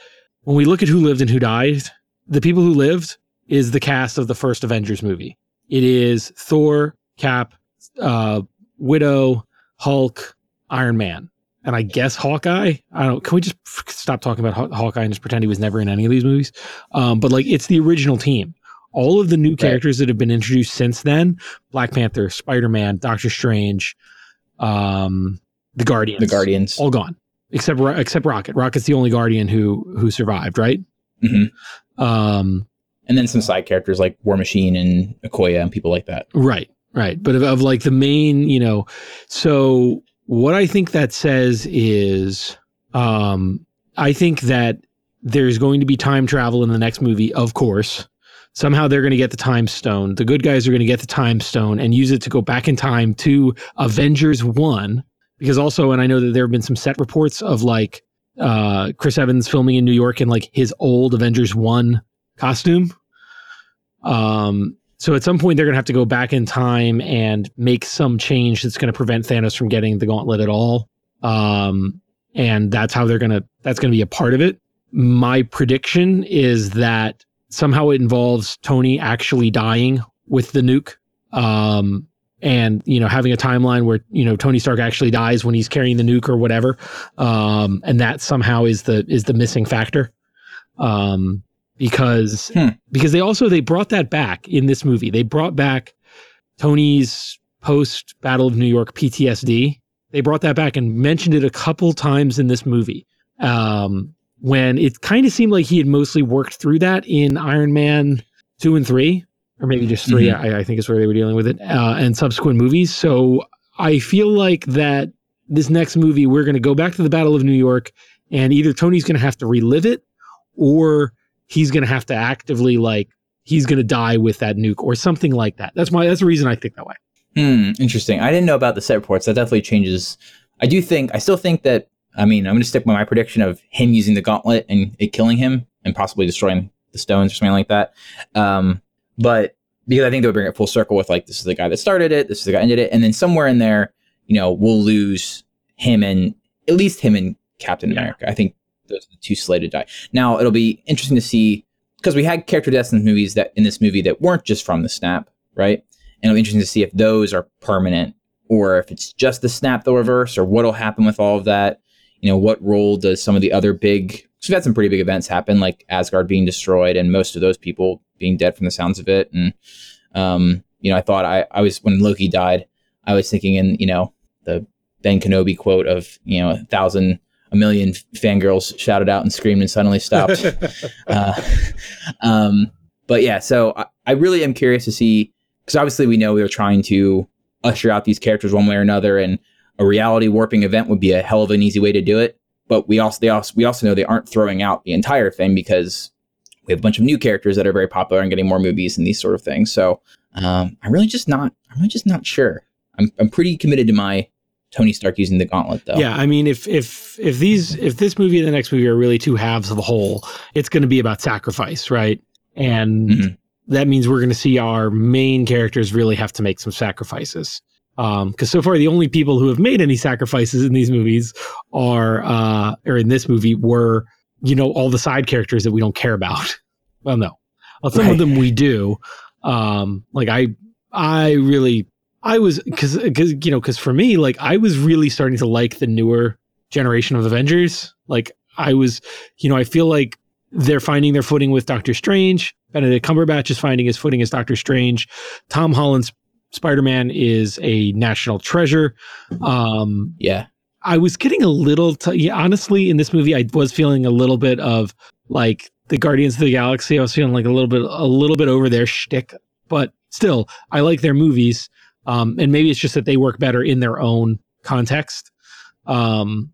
when we look at who lived and who died, the people who lived is the cast of the first Avengers movie. It is Thor, Cap, uh, Widow, Hulk, Iron Man and I guess Hawkeye. I don't. Can we just stop talking about Haw- Hawkeye and just pretend he was never in any of these movies? Um, but like, it's the original team. All of the new characters right. that have been introduced since then: Black Panther, Spider Man, Doctor Strange, um, the Guardians, the Guardians, all gone except except Rocket. Rocket's the only Guardian who who survived, right? Mm-hmm. Um, and then some side characters like War Machine and Okoye and people like that. Right, right. But of, of like the main, you know, so what I think that says is, um, I think that there's going to be time travel in the next movie, of course. Somehow they're going to get the time stone. The good guys are going to get the time stone and use it to go back in time to Avengers 1. Because also, and I know that there have been some set reports of like uh, Chris Evans filming in New York in like his old Avengers One costume. Um, so at some point they're gonna have to go back in time and make some change that's gonna prevent Thanos from getting the gauntlet at all. Um, and that's how they're gonna that's gonna be a part of it. My prediction is that somehow it involves Tony actually dying with the nuke. Um, and you know having a timeline where you know Tony Stark actually dies when he's carrying the nuke or whatever, um, and that somehow is the is the missing factor, um, because Hmm. because they also they brought that back in this movie. They brought back Tony's post Battle of New York PTSD. They brought that back and mentioned it a couple times in this movie. Um, when it kind of seemed like he had mostly worked through that in Iron Man two and three, or maybe just 3 I, I think is where they were dealing with it, uh, and subsequent movies. So I feel like that this next movie, we're going to go back to the Battle of New York, and either Tony's going to have to relive it, or he's going to have to actively like he's going to die with that nuke or something like that. That's my that's the reason I think that way. Hmm, interesting. I didn't know about the set reports. That definitely changes. I do think, I still think that, I mean, I'm going to stick with my prediction of him using the gauntlet and it killing him and possibly destroying the stones or something like that. Um, but because I think they'll bring it full circle with like, this is the guy that started it, this is the guy that ended it. And then somewhere in there, you know, we'll lose him and at least him and Captain Yeah. America. I think those are the two slated die. Now, it'll be interesting to see because we had character deaths in movies that in this movie that weren't just from the snap, right? And it'll be interesting to see if those are permanent or if it's just the snap the reverse or what'll happen with all of that. You know, what role does some of the other big so we've had some pretty big events happen, like Asgard being destroyed and most of those people being dead from the sounds of it. And um, you know, I thought I, I was when Loki died, I was thinking in, you know, the Ben Kenobi quote of, you know, a thousand a million fangirls shouted out and screamed and suddenly stopped. uh, um, but yeah, so I, I really am curious to see because obviously we know we were trying to usher out these characters one way or another, and a reality warping event would be a hell of an easy way to do it. But we also they also we also know they aren't throwing out the entire thing because we have a bunch of new characters that are very popular and getting more movies and these sort of things. So um, I'm really just not I'm really just not sure. I'm I'm pretty committed to my Tony Stark using the gauntlet though. Yeah, I mean, if if if these if this movie and the next movie are really two halves of a whole, it's going to be about sacrifice, right? And Mhm. that means we're going to see our main characters really have to make some sacrifices. Because so far, the only people who have made any sacrifices in these movies are, uh, or in this movie, were you know all the side characters that we don't care about. Well, no, well, some of them we do. Um, like I, I really I was because because you know because for me like I was really starting to like the newer generation of Avengers. Like I was, you know, I feel like they're finding their footing with Doctor Strange. Benedict Cumberbatch is finding his footing as Doctor Strange. Tom Holland's Spider Man is a national treasure. Um, yeah. I was getting a little, t- yeah, honestly, in this movie, I was feeling a little bit of like the Guardians of the Galaxy. I was feeling like a little bit, a little bit over their shtick, but still, I like their movies. Um, and maybe it's just that they work better in their own context. Um,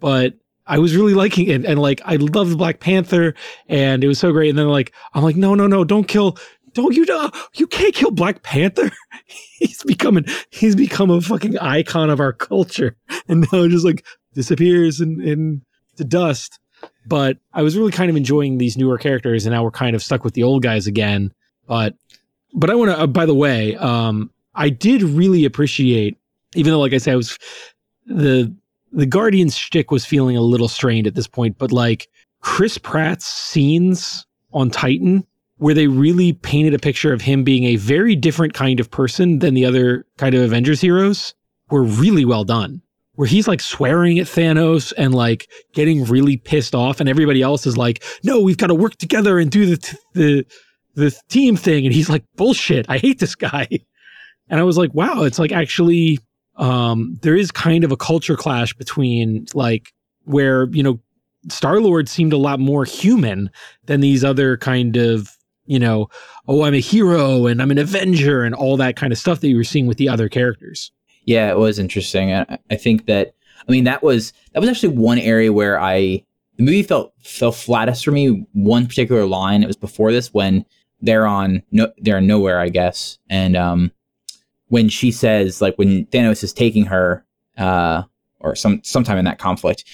but I was really liking it, and like I loved Black Panther, and it was so great. And then like I'm like, no, no, no, don't kill, don't you, uh, you can't kill Black Panther. he's becoming, he's become a fucking icon of our culture, and now it just like disappears in in to dust. But I was really kind of enjoying these newer characters, and now we're kind of stuck with the old guys again. But but I want to. Uh, by the way, um, I did really appreciate, even though, like I said, I was the the Guardians shtick was feeling a little strained at this point, but like Chris Pratt's scenes on Titan, where they really painted a picture of him being a very different kind of person than the other kind of Avengers heroes, were really well done. Where he's like swearing at Thanos and like getting really pissed off, and everybody else is like, "No, we've got to work together and do the t- the the team thing," and he's like, "Bullshit! I hate this guy." And I was like, "Wow, it's like actually um, there is kind of a culture clash between like where you know Star Lord seemed a lot more human than these other kind of you know oh I'm a hero and I'm an Avenger and all that kind of stuff that you were seeing with the other characters. Yeah, it was interesting. I, I think that I mean that was that was actually one area where I the movie felt fell flattest for me. One particular line. It was before this when they're on no they're nowhere, I guess, and um when she says like when Thanos is taking her uh or some sometime in that conflict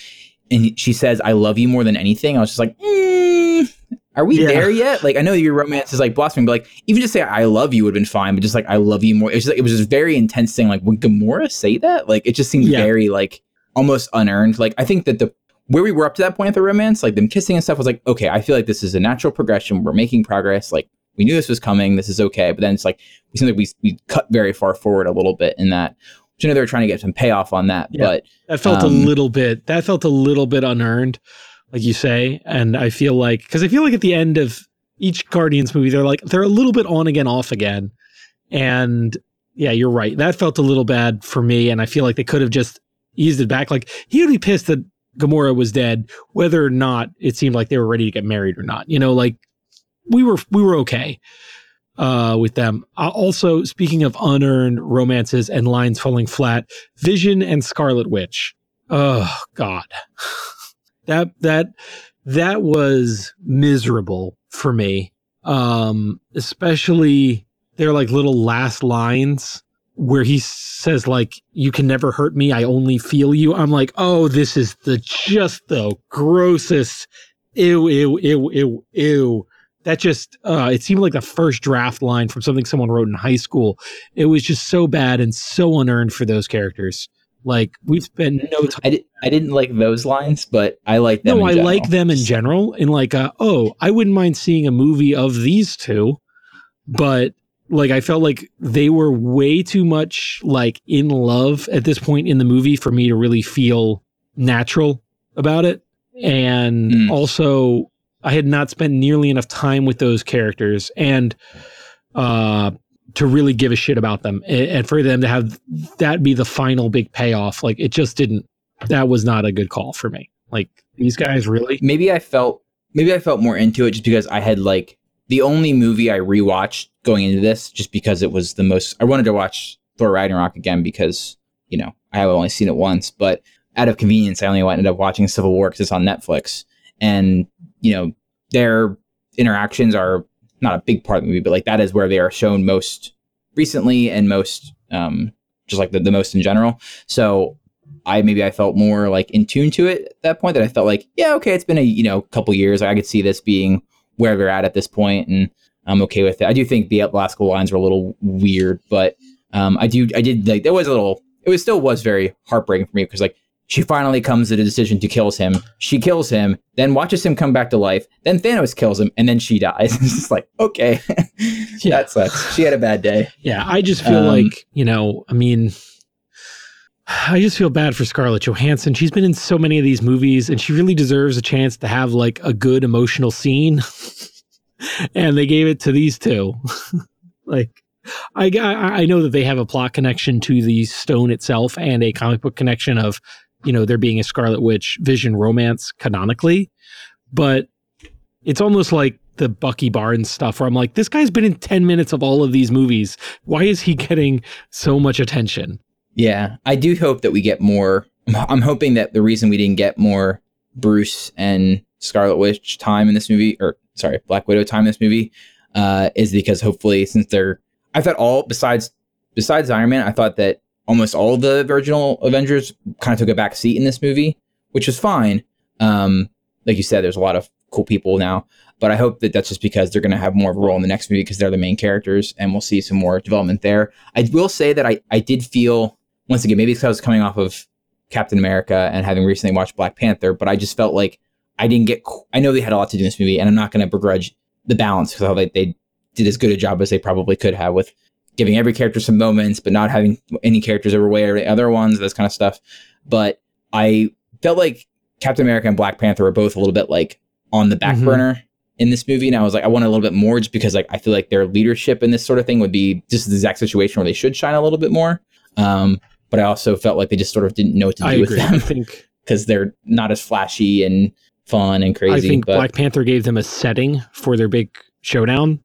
and she says, "I love you more than anything." I was just like, mm, "Are we Yeah. there yet?" Like, I know your romance is like blossoming, but like, even just say "I love you" would have been fine. But just like "I love you more," it was just, like, it was just very intense thing. Like, would Gamora say that? Like, it just seemed Yeah. very like almost unearned. Like, I think that the where we were up to that point of the romance, like them kissing and stuff, was like, okay, I feel like this is a natural progression. We're making progress. Like, we knew this was coming. This is okay. But then it's like we seem like we we cut very far forward a little bit in that. Which I know they were trying to get some payoff on that, Yeah. but That felt a Um, little bit. That felt a little bit unearned, like you say. And I feel like because I feel like at the end of each Guardians movie, they're like they're a little bit on again, off again. And yeah, you're right. That felt a little bad for me, and I feel like they could have just eased it back. Like he would be pissed that Gamora was dead, whether or not it seemed like they were ready to get married or not. You know, like we were we were okay uh, with them. Uh, also, speaking of unearned romances and lines falling flat, Vision and Scarlet Witch. Oh God, that that that was miserable for me. Um, especially their like little last lines where he says like you can never hurt me i only feel you i'm like oh this is the just the grossest ew ew ew ew ew that just uh it seemed like the first draft line from something someone wrote in high school it was just so bad and so unearned for those characters like we've spent no time I, di- I didn't like those lines, but I like them. no in i general. like them in general in like uh oh i wouldn't mind seeing a movie of these two but like i felt like they were way too much like in love at this point in the movie for me to really feel natural about it and Mm. also i had not spent nearly enough time with those characters and uh to really give a shit about them A- and for them to have that be the final big payoff like it just didn't that was not a good call for me. Like these guys really maybe I felt maybe I felt more into it just because I had like the only movie I rewatched going into this just because it was the most I wanted to watch Thor Ragnarok again because you know I have only seen it once but out of convenience I only ended up watching Civil War because it's on Netflix. And you know their interactions are not a big part of the movie but like that is where they are shown most recently and most um just like the, the most in general so I maybe I felt more like in tune to it at that point that I felt like, yeah, okay, it's been a you know couple years. I could see this being where they're at at this point, and I'm okay with it. I do think the last couple lines were a little weird, but um, I do I did like there was a little. It was still was very heartbreaking for me because like she finally comes to the decision to kills him. She kills him, then watches him come back to life. Then Thanos kills him, and then she dies. it's just like okay, Yeah. that sucks. She had a bad day. yeah i just feel Um, like you know i mean i just feel bad for scarlett johansson she's been in so many of these movies and she really deserves a chance to have like a good emotional scene and they gave it to these two like I, I I know that they have a plot connection to the stone itself and a comic book connection of you know there being a Scarlet Witch Vision romance canonically, but it's almost like the Bucky Barnes stuff where I'm like, this guy's been in 10 minutes of all of these movies. Why is he getting so much attention? Yeah, I do hope that we get more. I'm hoping that the reason we didn't get more Bruce and Scarlet Witch time in this movie, or sorry, Black Widow time in this movie, uh, is because hopefully, since they're, I thought all besides besides Iron Man, I thought that almost all the original Avengers kind of took a back seat in this movie, which was fine. Um, like you said, there's a lot of cool people now, but I hope that that's just because they're going to have more of a role in the next movie because they're the main characters, and we'll see some more development there. I will say that I I did feel once again, maybe because I was coming off of Captain America and having recently watched Black Panther, but I just felt like I didn't get. I know they had a lot to do in this movie, and I'm not going to begrudge the balance because they, they did as good a job as they probably could have with giving every character some moments, but not having any characters overweigh other ones, this kind of stuff. But I felt like Captain America and Black Panther were both a little bit like on the back Mhm. burner in this movie, and I was like, I want a little bit more just because like I feel like their leadership in this sort of thing would be just the exact situation where they should shine a little bit more. Um, but I also felt like they just sort of didn't know what to do I with agree. I them think because they're not as flashy and fun and I crazy. think but Black Panther gave them a setting for their big showdown,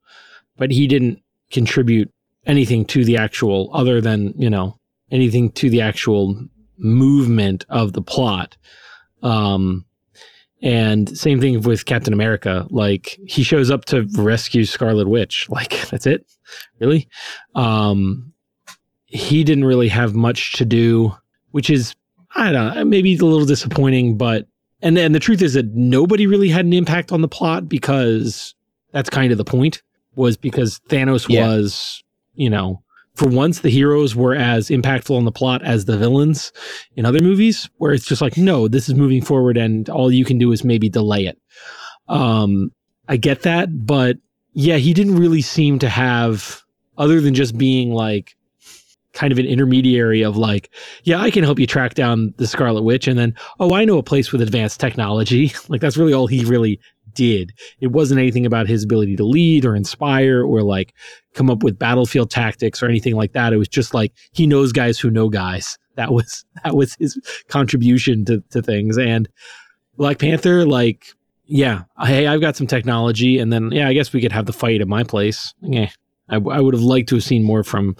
but he didn't contribute anything to the actual other than, you know, anything to the actual movement of the plot. Um and same thing with Captain America. Like he shows up to rescue Scarlet Witch. Like that's it. Really? Um he didn't really have much to do, which is I don't know, maybe a little disappointing, but and and the truth is that nobody really had an impact on the plot because that's kind of the point was because Thanos Yeah. was, you know, for once the heroes were as impactful on the plot as the villains in other movies, where it's just like, no, this is moving forward and all you can do is maybe delay it. Um, I get that, but yeah, he didn't really seem to have, other than just being like kind of an intermediary of like, yeah, I can help you track down the Scarlet Witch, and then, oh, I know a place with advanced technology. like that's really all he really did. It wasn't anything about his ability to lead or inspire or like come up with battlefield tactics or anything like that. It was just like he knows guys who know guys. That was that was his contribution to to things. And Black Panther, like, yeah, hey, I've got some technology, and then yeah, I guess we could have the fight at my place. Yeah, I, I would have liked to have seen more from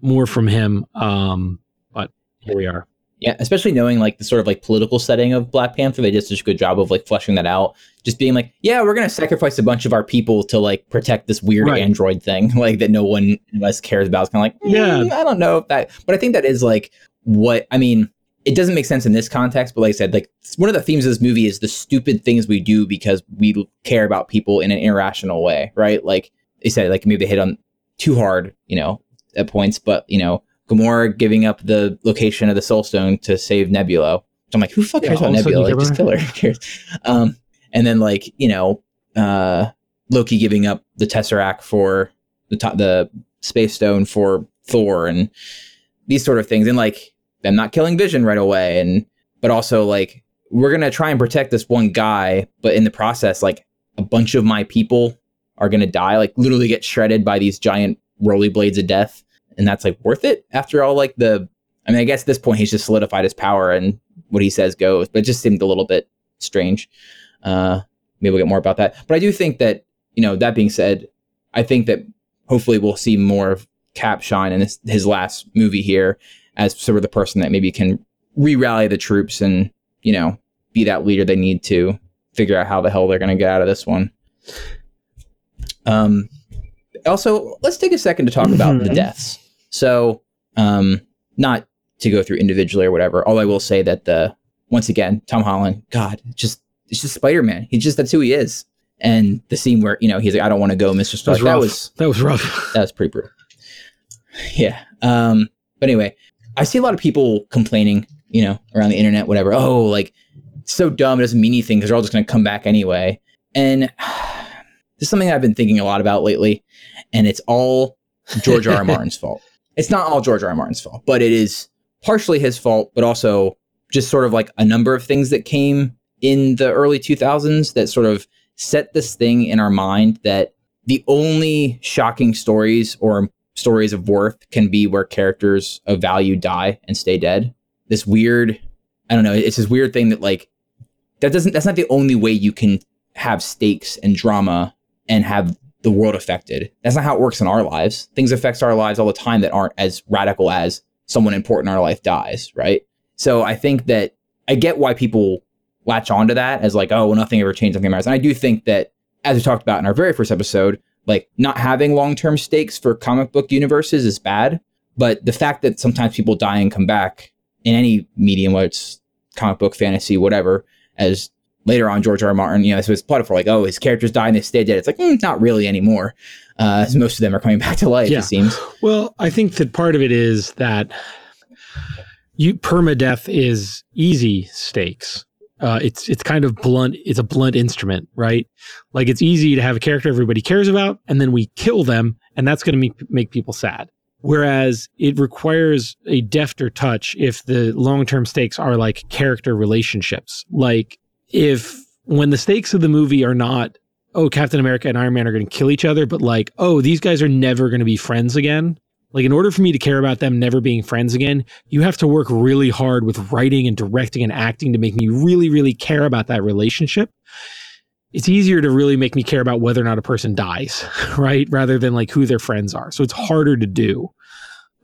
more from him. Um, but here we are. Yeah, especially knowing like the sort of like political setting of Black Panther, they did such a good job of like fleshing that out. Just being like, yeah, we're gonna sacrifice a bunch of our people to like protect this weird Right. android thing, like that no one else cares about. It's kind of like, Yeah. yeah, I don't know if that, but I think that is like what I mean. It doesn't make sense in this context, but like I said, like one of the themes of this movie is the stupid things we do because we care about people in an irrational way, right? Like they said, like maybe they hit on too hard, you know, at points, but you know, Gamora giving up the location of the Soul Stone to save Nebula. So I'm like, who the fuck Yeah, cares about of a sudden Nebula? Like, just kill her. Who cares? Um, and then like you know, uh, Loki giving up the Tesseract for the to- the Space Stone for Thor and these sort of things, and like them not killing Vision right away, and but also like we're gonna try and protect this one guy, but in the process, like a bunch of my people are gonna die, like literally get shredded by these giant roly blades of death and that's like worth it after all like the i mean i guess at this point he's just solidified his power and what he says goes but it just seemed a little bit strange. Uh maybe we'll get more about that. But i do think that you know that being said i think that hopefully we'll see more of cap shine in this, his last movie here as sort of the person that maybe can re-rally the troops and you know be that leader they need to figure out how the hell they're going to get out of this one. Um also let's take a second to talk about the Mhm. deaths so um not to go through individually or whatever all i will say that the once again tom holland god just it's just spider-man he just that's who he is and the scene where you know he's like i don't want to go mr stark that was that was rough. that was pretty brutal. Yeah. Um, but anyway, I see a lot of people complaining, you know, around the internet, whatever. Oh, like so dumb, it doesn't mean anything because they're all just gonna come back anyway. And this is something I've been thinking a lot about lately, and it's all George R. R. Martin's fault. It's not all George R. R. Martin's fault, but it is partially his fault, but also just sort of like a number of things that came in the early 2000s that sort of set this thing in our mind that the only shocking stories or stories of worth can be where characters of value die and stay dead. This weird, I don't know, it's this weird thing that like that doesn't that's not the only way you can have stakes and drama and have the world affected. That's not how it works in our lives. Things affects our lives all the time that aren't as radical as someone important in our life dies, right? So I think that I get why people latch onto that as like, oh, well, nothing ever changed, nothing matters. And I do think that, as we talked about in our very first episode, like not having long term stakes for comic book universes is bad. But the fact that sometimes people die and come back in any medium, whether it's comic book, fantasy, whatever, as later on George R. R. Martin, you know, so it's plotted for like, oh, his characters die and they stay dead. It's like, mm, not really anymore. Uh, as most of them are coming back to life, Yeah. it seems. Well, I think that part of it is that you permadeath is easy stakes. Uh, it's it's kind of blunt. It's a blunt instrument, right? Like it's easy to have a character everybody cares about, and then we kill them, and that's going to make make people sad. Whereas it requires a defter touch if the long term stakes are like character relationships. Like if when the stakes of the movie are not oh Captain America and Iron Man are going to kill each other, but like oh these guys are never going to be friends again. Like in order for me to care about them never being friends again, you have to work really hard with writing and directing and acting to make me really really care about that relationship. It's easier to really make me care about whether or not a person dies, right? Rather than like who their friends are. So it's harder to do.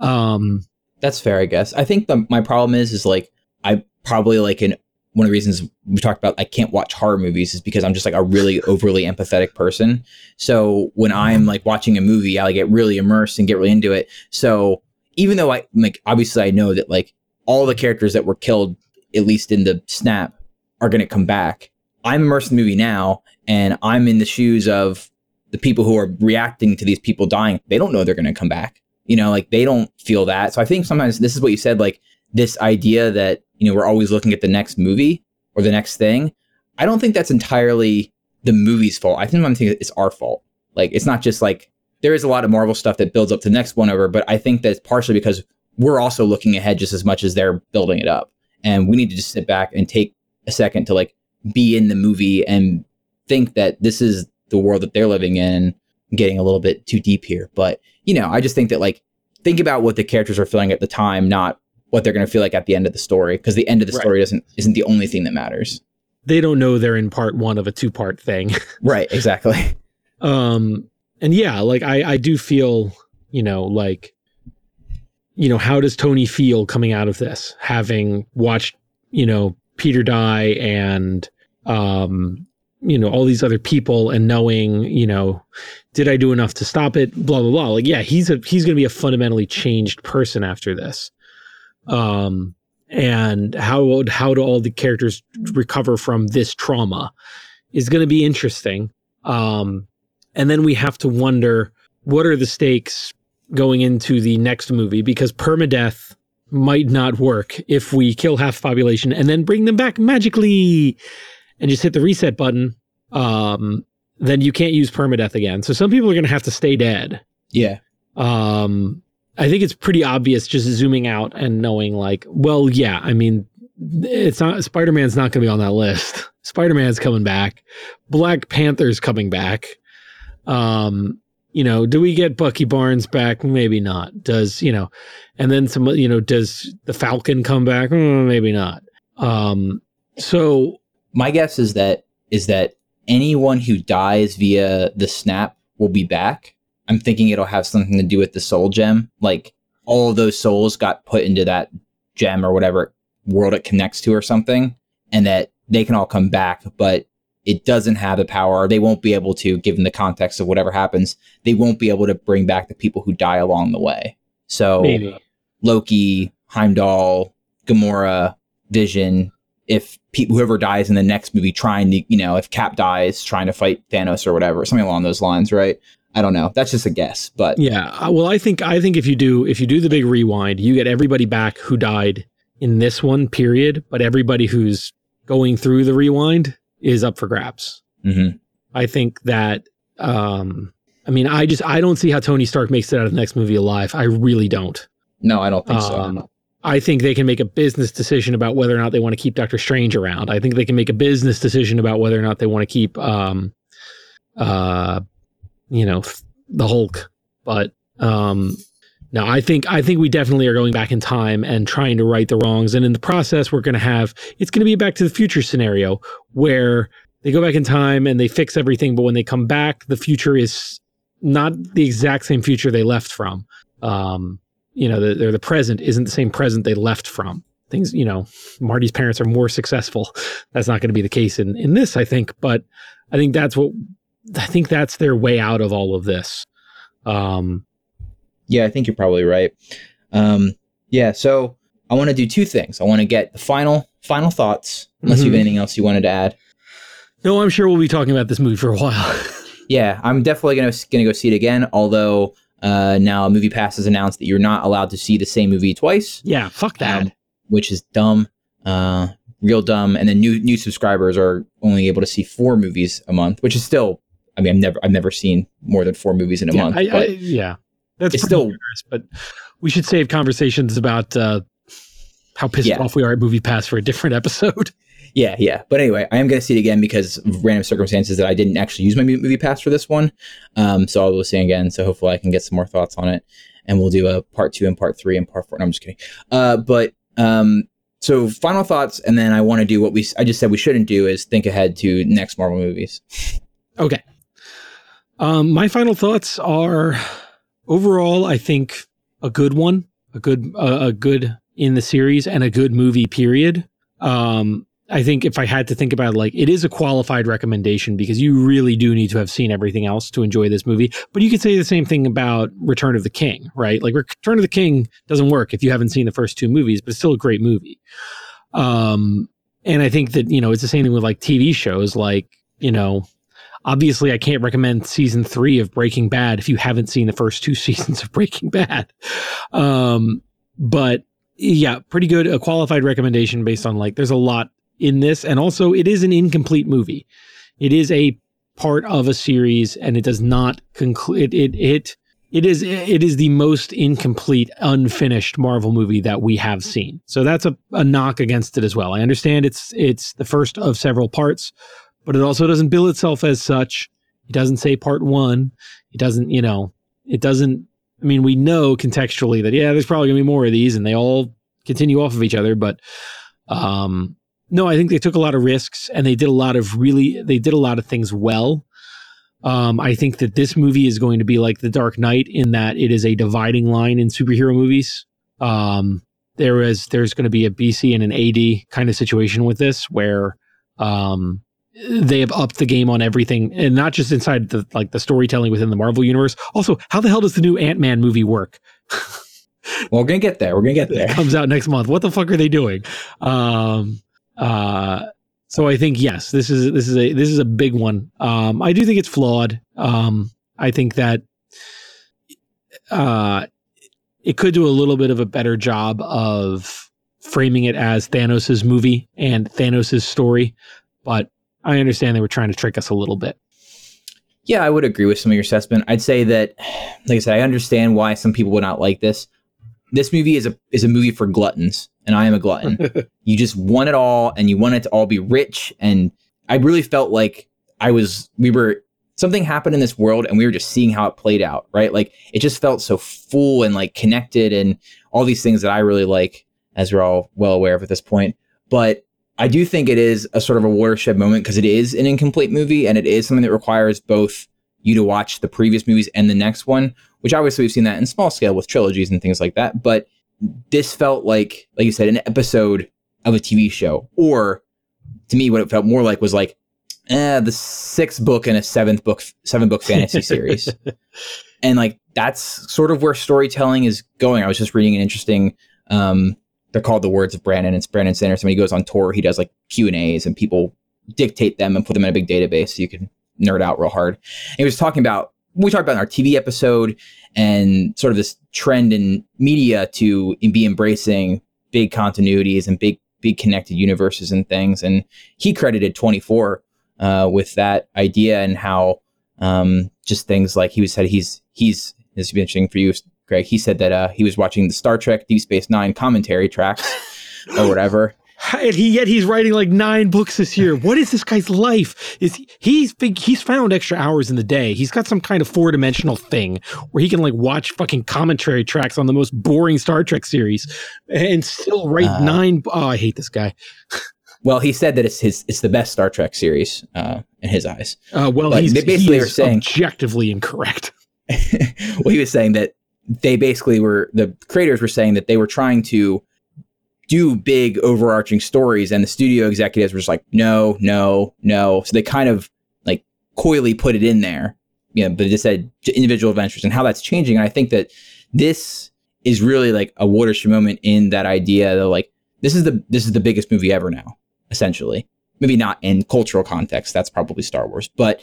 Um That's fair, I guess. I think the, my problem is, is like I probably like in one of the reasons we talked about I can't watch horror movies is because I'm just like a really overly empathetic person. So when I'm like watching a movie, I like, get really immersed and get really into it. So even though I like obviously I know that like all the characters that were killed, at least in the snap, are going to come back. I'm immersed in the movie now, and I'm in the shoes of the people who are reacting to these people dying. They don't know they're going to come back. You know, like they don't feel that. So I think sometimes this is what you said, like this idea that, you know, we're always looking at the next movie or the next thing. I don't think that's entirely the movie's fault. I think I'm thinking it's our fault. Like it's not just like there is a lot of Marvel stuff that builds up to the next one over, but I think that's partially because we're also looking ahead just as much as they're building it up. And we need to just sit back and take a second to like be in the movie and think that this is the world that they're living in getting a little bit too deep here but you know i just think that like think about what the characters are feeling at the time not what they're going to feel like at the end of the story because the end of the Right. story doesn't isn't the only thing that matters They don't know they're in part one of a two part thing. right exactly um and yeah like i i do feel you know like you know how does tony feel coming out of this having watched you know peter die and um you know all these other people and knowing you know did i do enough to stop it blah blah blah like yeah he's a he's going to be a fundamentally changed person after this um and how how do all the characters recover from this trauma is going to be interesting. Um and then we have to wonder what are the stakes going into the next movie? Because permadeath might not work if we kill half the population and then bring them back magically and just hit the reset button. Um then you can't use permadeath again. So some people are going to have to stay dead. Yeah. Um i think it's pretty obvious just zooming out and knowing like well yeah i mean it's not spider-man's not going to be on that list. Spider-man's coming back. Black panther's coming back. Um you know do we get bucky barnes back? Maybe not. Does you know and then some you know does the falcon come back? Mm, maybe not. Um so my guess is that is that anyone who dies via the snap will be back i'm thinking it'll have something to do with the soul gem like all of those souls got put into that gem or whatever world it connects to or something and that they can all come back but it doesn't have the power they won't be able to given the context of whatever happens they won't be able to bring back the people who die along the way so maybe Loki, Heimdall, Gamora, Vision. If pe- whoever dies in the next movie trying to, you know, if Cap dies trying to fight Thanos or whatever, something along those lines, right? I don't know. That's just a guess, but Yeah, well, I think I think if you do if you do the big rewind, you get everybody back who died in this one period, but everybody who's going through the rewind is up for grabs. mhm. I think that um I mean, I just I don't see how Tony Stark makes it out of the next movie alive. I really don't. no, I don't think so. Um, I think they can make a business decision about whether or not they want to keep Doctor Strange around. I think they can make a business decision about whether or not they want to keep, um, uh, you know, the Hulk. But um, no, I think I think we definitely are going back in time and trying to right the wrongs. And in the process, we're going to have it's going to be a Back to the Future scenario where they go back in time and they fix everything, but when they come back, the future is not the exact same future they left from. Um, you know, the, the present isn't the same present they left from. Things, you know, Marty's parents are more successful. That's not going to be the case in in this, I think. But I think that's what I think that's their way out of all of this. Um, Yeah, I think you're probably right. Um, yeah, so I want to do two things. I want to get the final final thoughts, unless you Mhm. have anything else you wanted to add. no, I'm sure we'll be talking about this movie for a while. Yeah, I'm definitely gonna gonna go see it again. Although uh, now Movie Pass has announced that you're not allowed to see the same movie twice. yeah, fuck that. um, which is dumb, uh, real dumb. And then new new subscribers are only able to see four movies a month, which is still. I mean, I've never I've never seen more than four movies in a yeah, month. I, I, yeah, that's still but we should save conversations about uh, how pissed Yeah. off we are at Movie Pass for a different episode. yeah, yeah. But anyway, I am going to see it again because of random circumstances that I didn't actually use my movie pass for this one. Um, so I'll go see it again. So hopefully I can get some more thoughts on it, and we'll do a part two and part three and part four. No, I'm just kidding. Uh, but um, so final thoughts, and then I want to do what we I just said we shouldn't do is think ahead to next Marvel movies. Okay. Um, my final thoughts are overall, I think a good one, a good, uh, a good in the series and a good movie. Period. Um, I think if I had to think about it, like it is a qualified recommendation because you really do need to have seen everything else to enjoy this movie. But you could say the same thing about Return of the King, right? Like Return of the King doesn't work if you haven't seen the first two movies, but it's still a great movie. Um, and I think that you know it's the same thing with like TV shows. Like you know, obviously I can't recommend season three of Breaking Bad if you haven't seen the first two seasons of Breaking Bad. Um, but yeah, pretty good. A qualified recommendation based on like there's a lot in this, and also it is an incomplete movie. It is a part of a series, and it does not conclude. It, it it it is it is the most incomplete, unfinished Marvel movie that we have seen. So that's a, a knock against it as well. I understand it's it's the first of several parts, but it also doesn't bill itself as such. It doesn't say part one. It doesn't, you know, it doesn't I mean, we know contextually that yeah, there's probably gonna be more of these, and they all continue off of each other. But um, no, I think they took a lot of risks, and they did a lot of really, they did a lot of things well. Um, I think that this movie is going to be like The Dark Knight in that it is a dividing line in superhero movies. Um, there is there's going to be a BC and an AD kind of situation with this where um, they have upped the game on everything and not just inside the like the storytelling within the Marvel universe. Also, how the hell does the new Ant-Man movie work? well, we're gonna get there. We're gonna get there. It comes out next month. What the fuck are they doing? Um, uh, so I think yes, this is this is a this is a big one. Um, I do think it's flawed. Um, I think that uh, it could do a little bit of a better job of framing it as Thanos's movie and Thanos's story, but I understand they were trying to trick us a little bit. Yeah, I would agree with some of your assessment. I'd say that, like I said, I understand why some people would not like this. This movie is a is a movie for gluttons, and I am a glutton. you just want it all, and you want it to all be rich. And I really felt like I was we were something happened in this world, and we were just seeing how it played out. Right, like it just felt so full and like connected, and all these things that I really like, as we're all well aware of at this point. But I do think it is a sort of a watershed moment because it is an incomplete movie and it is something that requires both you to watch the previous movies and the next one, which obviously we've seen that in small scale with trilogies and things like that. But this felt like, like you said, an episode of a TV show. Or to me, what it felt more like was like, eh, the sixth book in a seventh book, seven book fantasy series. and like that's sort of where storytelling is going. I was just reading an interesting um, they're called the words of Brandon. It's Brandon Sanderson. When he goes on tour, he does like Q and A's, and people dictate them and put them in a big database so you can nerd out real hard. And he was talking about we talked about in our TV episode and sort of this trend in media to be embracing big continuities and big big connected universes and things. And he credited 24 uh, with that idea and how um, just things like he was said he's he's this would be interesting for you Greg, he said that uh, he was watching the Star Trek Deep Space Nine commentary tracks or whatever. And he yet he's writing like nine books this year. What is this guy's life? Is he, he's he's found extra hours in the day. He's got some kind of four dimensional thing where he can like watch fucking commentary tracks on the most boring Star Trek series and still write uh, nine. Oh, I hate this guy. well, he said that it's his it's the best Star Trek series uh, in his eyes. Uh, well, but he's basically he saying objectively incorrect. well, he was saying that they basically were the creators were saying that they were trying to do big overarching stories and the studio executives were just like no no no. So they kind of like coyly put it in there you know but it just said individual adventures and how that's changing. And i think that this is really like a watershed moment in that idea that like this is the this is the biggest movie ever now essentially. Maybe not in cultural context that's probably star wars but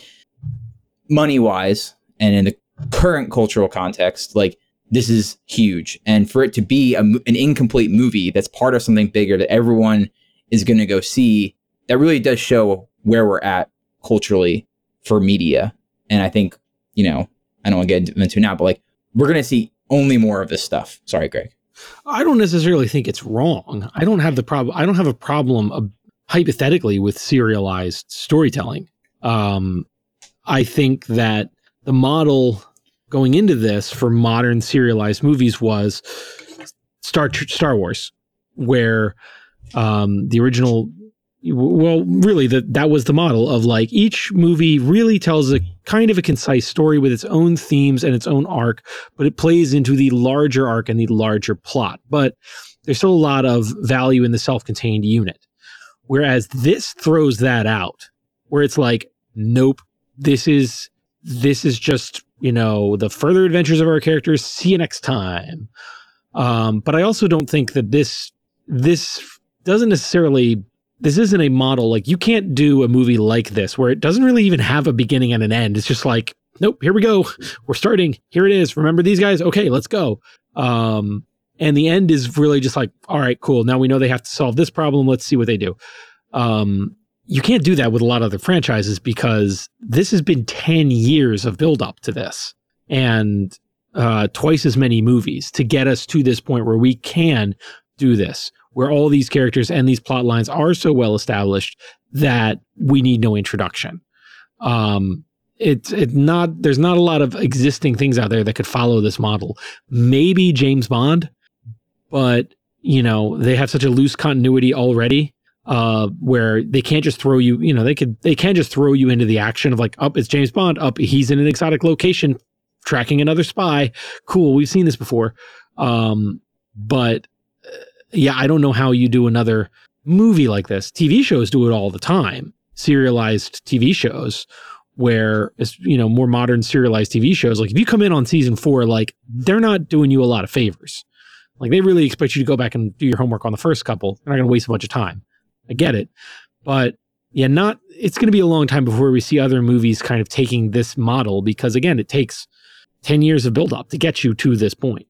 money wise and in the current cultural context like this is huge. And for it to be a, an incomplete movie that's part of something bigger that everyone is going to go see, that really does show where we're at culturally for media. And I think, you know, I don't want to get into now, but like we're going to see only more of this stuff. Sorry, Greg. I don't necessarily think it's wrong. I don't have the problem. I don't have a problem uh, hypothetically with serialized storytelling. Um, I think that the model going into this for modern serialized movies was Star Star Wars, where um, the original, well, really that that was the model of like each movie really tells a kind of a concise story with its own themes and its own arc, but it plays into the larger arc and the larger plot. But there's still a lot of value in the self-contained unit. Whereas this throws that out, where it's like, nope, this is this is just you know, the further adventures of our characters. See you next time. Um, but I also don't think that this this doesn't necessarily this isn't a model like you can't do a movie like this where it doesn't really even have a beginning and an end. It's just like, nope, here we go. We're starting. Here it is. Remember these guys? Okay, let's go. Um, and the end is really just like, all right, cool. Now we know they have to solve this problem. Let's see what they do. Um, you can't do that with a lot of other franchises because this has been 10 years of build up to this and uh, twice as many movies to get us to this point where we can do this, where all these characters and these plot lines are so well established that we need no introduction. Um, it's it not there's not a lot of existing things out there that could follow this model. Maybe James Bond, but you know they have such a loose continuity already uh, where they can't just throw you, you know, they could they can't just throw you into the action of like, up, it's James Bond, up, he's in an exotic location, tracking another spy. Cool, we've seen this before. Um, but uh, yeah, I don't know how you do another movie like this. TV shows do it all the time, serialized TV shows where it's you know more modern serialized TV shows. Like if you come in on season four, like they're not doing you a lot of favors. Like they really expect you to go back and do your homework on the first couple. They're not going to waste a bunch of time. I get it. But yeah, not it's going to be a long time before we see other movies kind of taking this model because again, it takes 10 years of build up to get you to this point.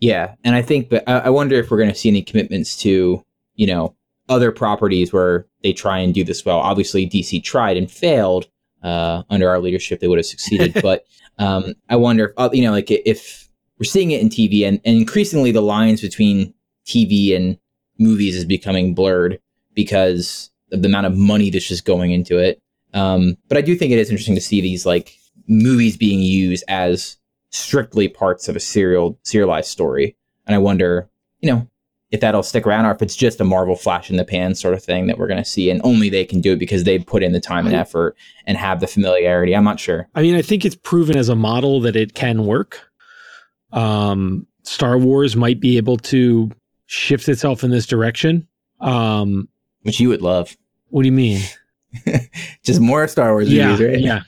Yeah, and I think but I wonder if we're going to see any commitments to, you know, other properties where they try and do this well. Obviously, DC tried and failed. Uh, under our leadership, they would have succeeded. but um, I wonder, if, uh, you know, like if we're seeing it in TV, and, and increasingly the lines between TV and movies is becoming blurred because of the amount of money that's just going into it. Um, but I do think it is interesting to see these like movies being used as strictly parts of a serial serialized story. And I wonder, you know, if that'll stick around or if it's just a Marvel flash in the pan sort of thing that we're going to see and only they can do it because they put in the time and effort and have the familiarity. I'm not sure. I mean, I think it's proven as a model that it can work. Um, Star Wars might be able to shift itself in this direction. Um, which you would love. What do you mean? Just more Star Wars yeah, movies, right? Yeah.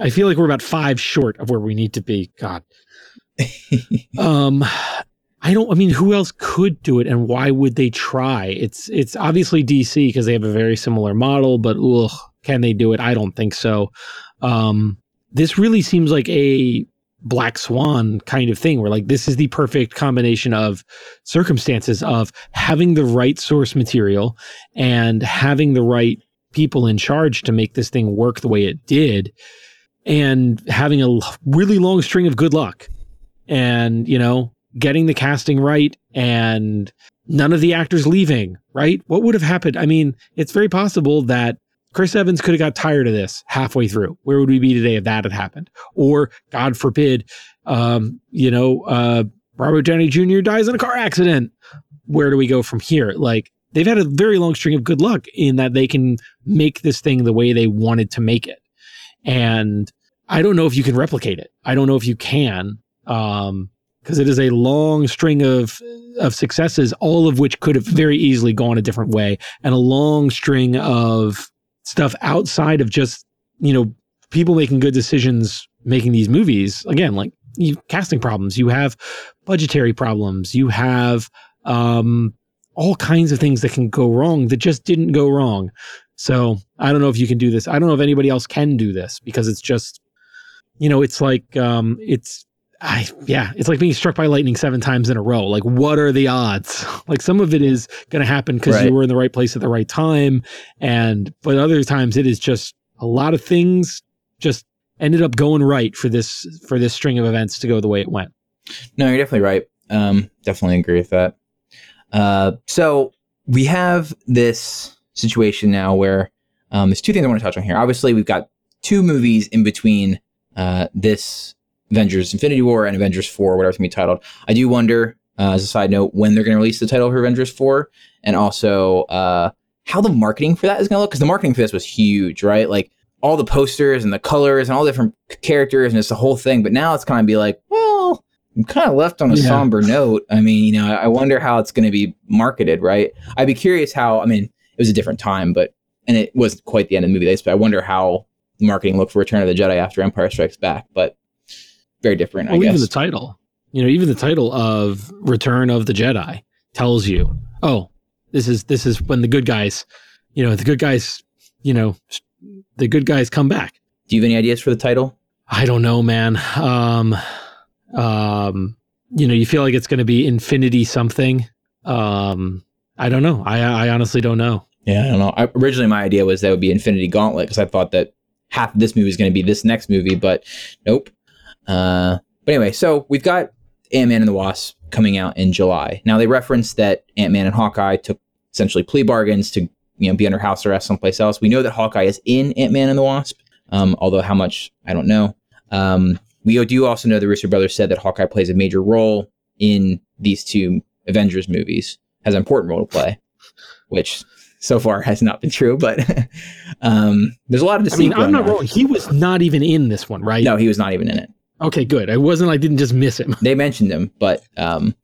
I feel like we're about five short of where we need to be. God. um, I don't. I mean, who else could do it, and why would they try? It's it's obviously DC because they have a very similar model, but ugh, can they do it? I don't think so. Um, this really seems like a black swan kind of thing where like this is the perfect combination of circumstances of having the right source material and having the right people in charge to make this thing work the way it did and having a really long string of good luck and you know getting the casting right and none of the actors leaving right? What would have happened? I mean it's very possible that Chris Evans could have got tired of this halfway through. Where would we be today if that had happened? Or, God forbid, um, you know, uh, Robert Downey Jr. dies in a car accident. Where do we go from here? Like, they've had a very long string of good luck in that they can make this thing the way they wanted to make it. And I don't know if you can replicate it. I don't know if you can. Um, because it is a long string of of successes, all of which could have very easily gone a different way, and a long string of stuff outside of just, you know, people making good decisions making these movies. Again, like you casting problems, you have budgetary problems, you have um all kinds of things that can go wrong that just didn't go wrong. So I don't know if you can do this. I don't know if anybody else can do this because it's just, you know, it's like um it's I yeah, it's like being struck by lightning seven times in a row. Like, what are the odds? Like, some of it is going to happen because right. you were in the right place at the right time, and but other times it is just a lot of things just ended up going right for this for this string of events to go the way it went. No, you're definitely right. Um, definitely agree with that. Uh, so we have this situation now where um, there's two things I want to touch on here. Obviously, we've got two movies in between uh, this Avengers Infinity War and Avengers 4, whatever it's going to be titled. I do wonder, uh, as a side note, when they're going to release the title for Avengers 4 and also uh, how the marketing for that is going to look. Because the marketing for this was huge, right? Like all the posters and the colors and all the different characters and it's the whole thing. But now it's kind of be like, well, I'm kind of left on a yeah. somber note. I mean, you know, I wonder how it's going to be marketed, right? I'd be curious how, I mean, it was a different time, but, and it wasn't quite the end of the movie, days, but I wonder how the marketing looked for Return of the Jedi after Empire Strikes Back. But very different. Well, I guess. even the title, you know, even the title of Return of the Jedi tells you, oh, this is this is when the good guys you know the good guys, you know, the good guys come back. Do you have any ideas for the title? I don't know, man. Um, um, you know, you feel like it's going to be Infinity something. Um, I don't know. I I honestly don't know. Yeah, I don't know. I, originally, my idea was that would be Infinity Gauntlet because I thought that half of this movie is going to be this next movie, but nope. Uh, but anyway, so we've got Ant Man and the Wasp coming out in July. Now they referenced that Ant Man and Hawkeye took essentially plea bargains to you know be under house arrest someplace else. We know that Hawkeye is in Ant Man and the Wasp, um, although how much I don't know. Um, we do also know the Russo brothers said that Hawkeye plays a major role in these two Avengers movies, has an important role to play, which so far has not been true. But um, there's a lot of I mean, deceit. I'm not wrong. He was not even in this one, right? No, he was not even in it. Okay, good. I wasn't. I didn't just miss him. They mentioned him, but um,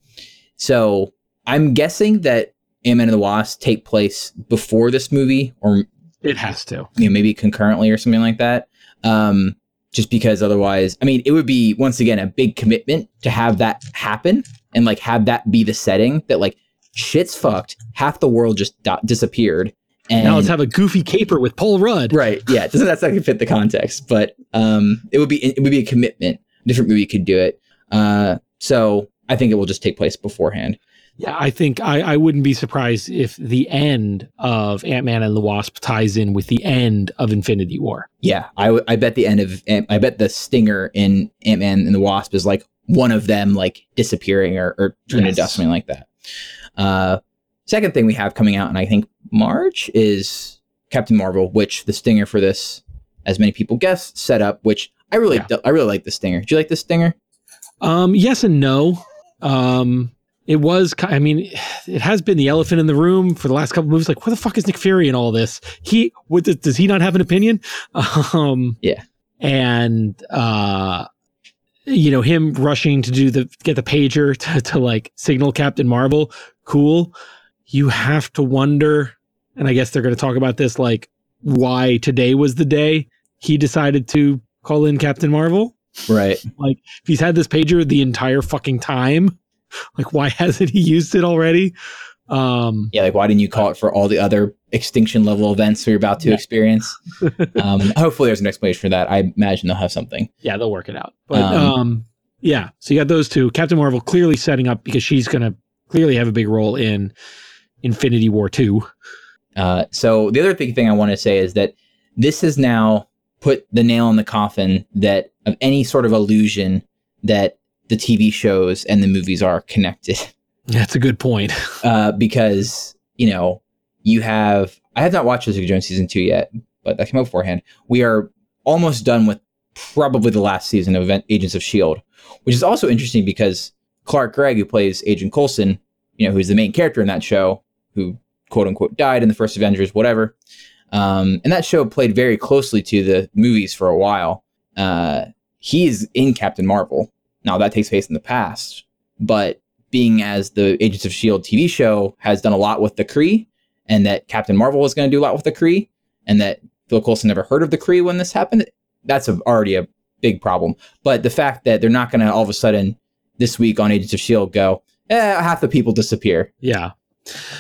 so I'm guessing that Ant Man and the Wasp take place before this movie, or It has to. you know maybe concurrently or something like that. Um, just because otherwise, I mean, it would be once again a big commitment to have that happen and like have that be the setting that like shit's fucked, half the world just di- disappeared, and now let's have a goofy caper with Paul Rudd. right, yeah, doesn't that exactly fit the context? But um, it would be it would be a commitment. Different movie could do it. Uh, so I think it will just take place beforehand. Yeah, I think I, I wouldn't be surprised if the end of Ant Man and the Wasp ties in with the end of Infinity War. Yeah, I, w- I bet the end of Ant- I bet the stinger in Ant Man and the Wasp is like one of them like disappearing or, or turning Yes. to dust, something like that. Uh, second thing we have coming out, and I think March is Captain Marvel, which the stinger for this, as many people guess, set up. Which I really Yeah. do- I really like the stinger. Do you like the stinger? Um, yes and no. Um, it was. I mean, it has been the elephant in the room for the last couple movies. Like, where the fuck is Nick Fury in all this? He what does, does he not have an opinion? Um, Yeah. and uh, you know him rushing to do the get the pager to, to like signal Captain Marvel. Cool. You have to wonder, and I guess they're going to talk about this, like why today was the day he decided to call in Captain Marvel Right. Like if he's had this pager the entire fucking time like why hasn't he used it already um Yeah. Like, why didn't you call it for all the other extinction level events we're about to Yeah. experience? um, hopefully, there's an explanation for that. I imagine they'll have something. yeah they'll work it out but Um, um, yeah so you got those two captain marvel clearly setting up because she's gonna clearly have a big role in infinity war 2 Uh, so the other big thing I want to say is that this is now put the nail in the coffin that of any sort of illusion that the TV shows and the movies are connected. that's a good point Uh, because you know you have I have not watched Jessica Jones season two yet, but that came out beforehand. We are almost done with probably the last season of Event- Agents of Shield, which is also interesting because Clark Gregg, who plays Agent Coulson, you know, who's the main character in that show, who quote unquote died in the first Avengers, whatever. Um, and that show played very closely to the movies for a while. Uh, he is in Captain Marvel. Now that takes place in the past, but being as the Agents of Shield TV show has done a lot with the Kree, and that Captain Marvel was going to do a lot with the Kree, and that Phil Coulson never heard of the Kree when this happened, that's a, already a big problem. But the fact that they're not going to all of a sudden this week on Agents of Shield go, eh, half the people disappear. yeah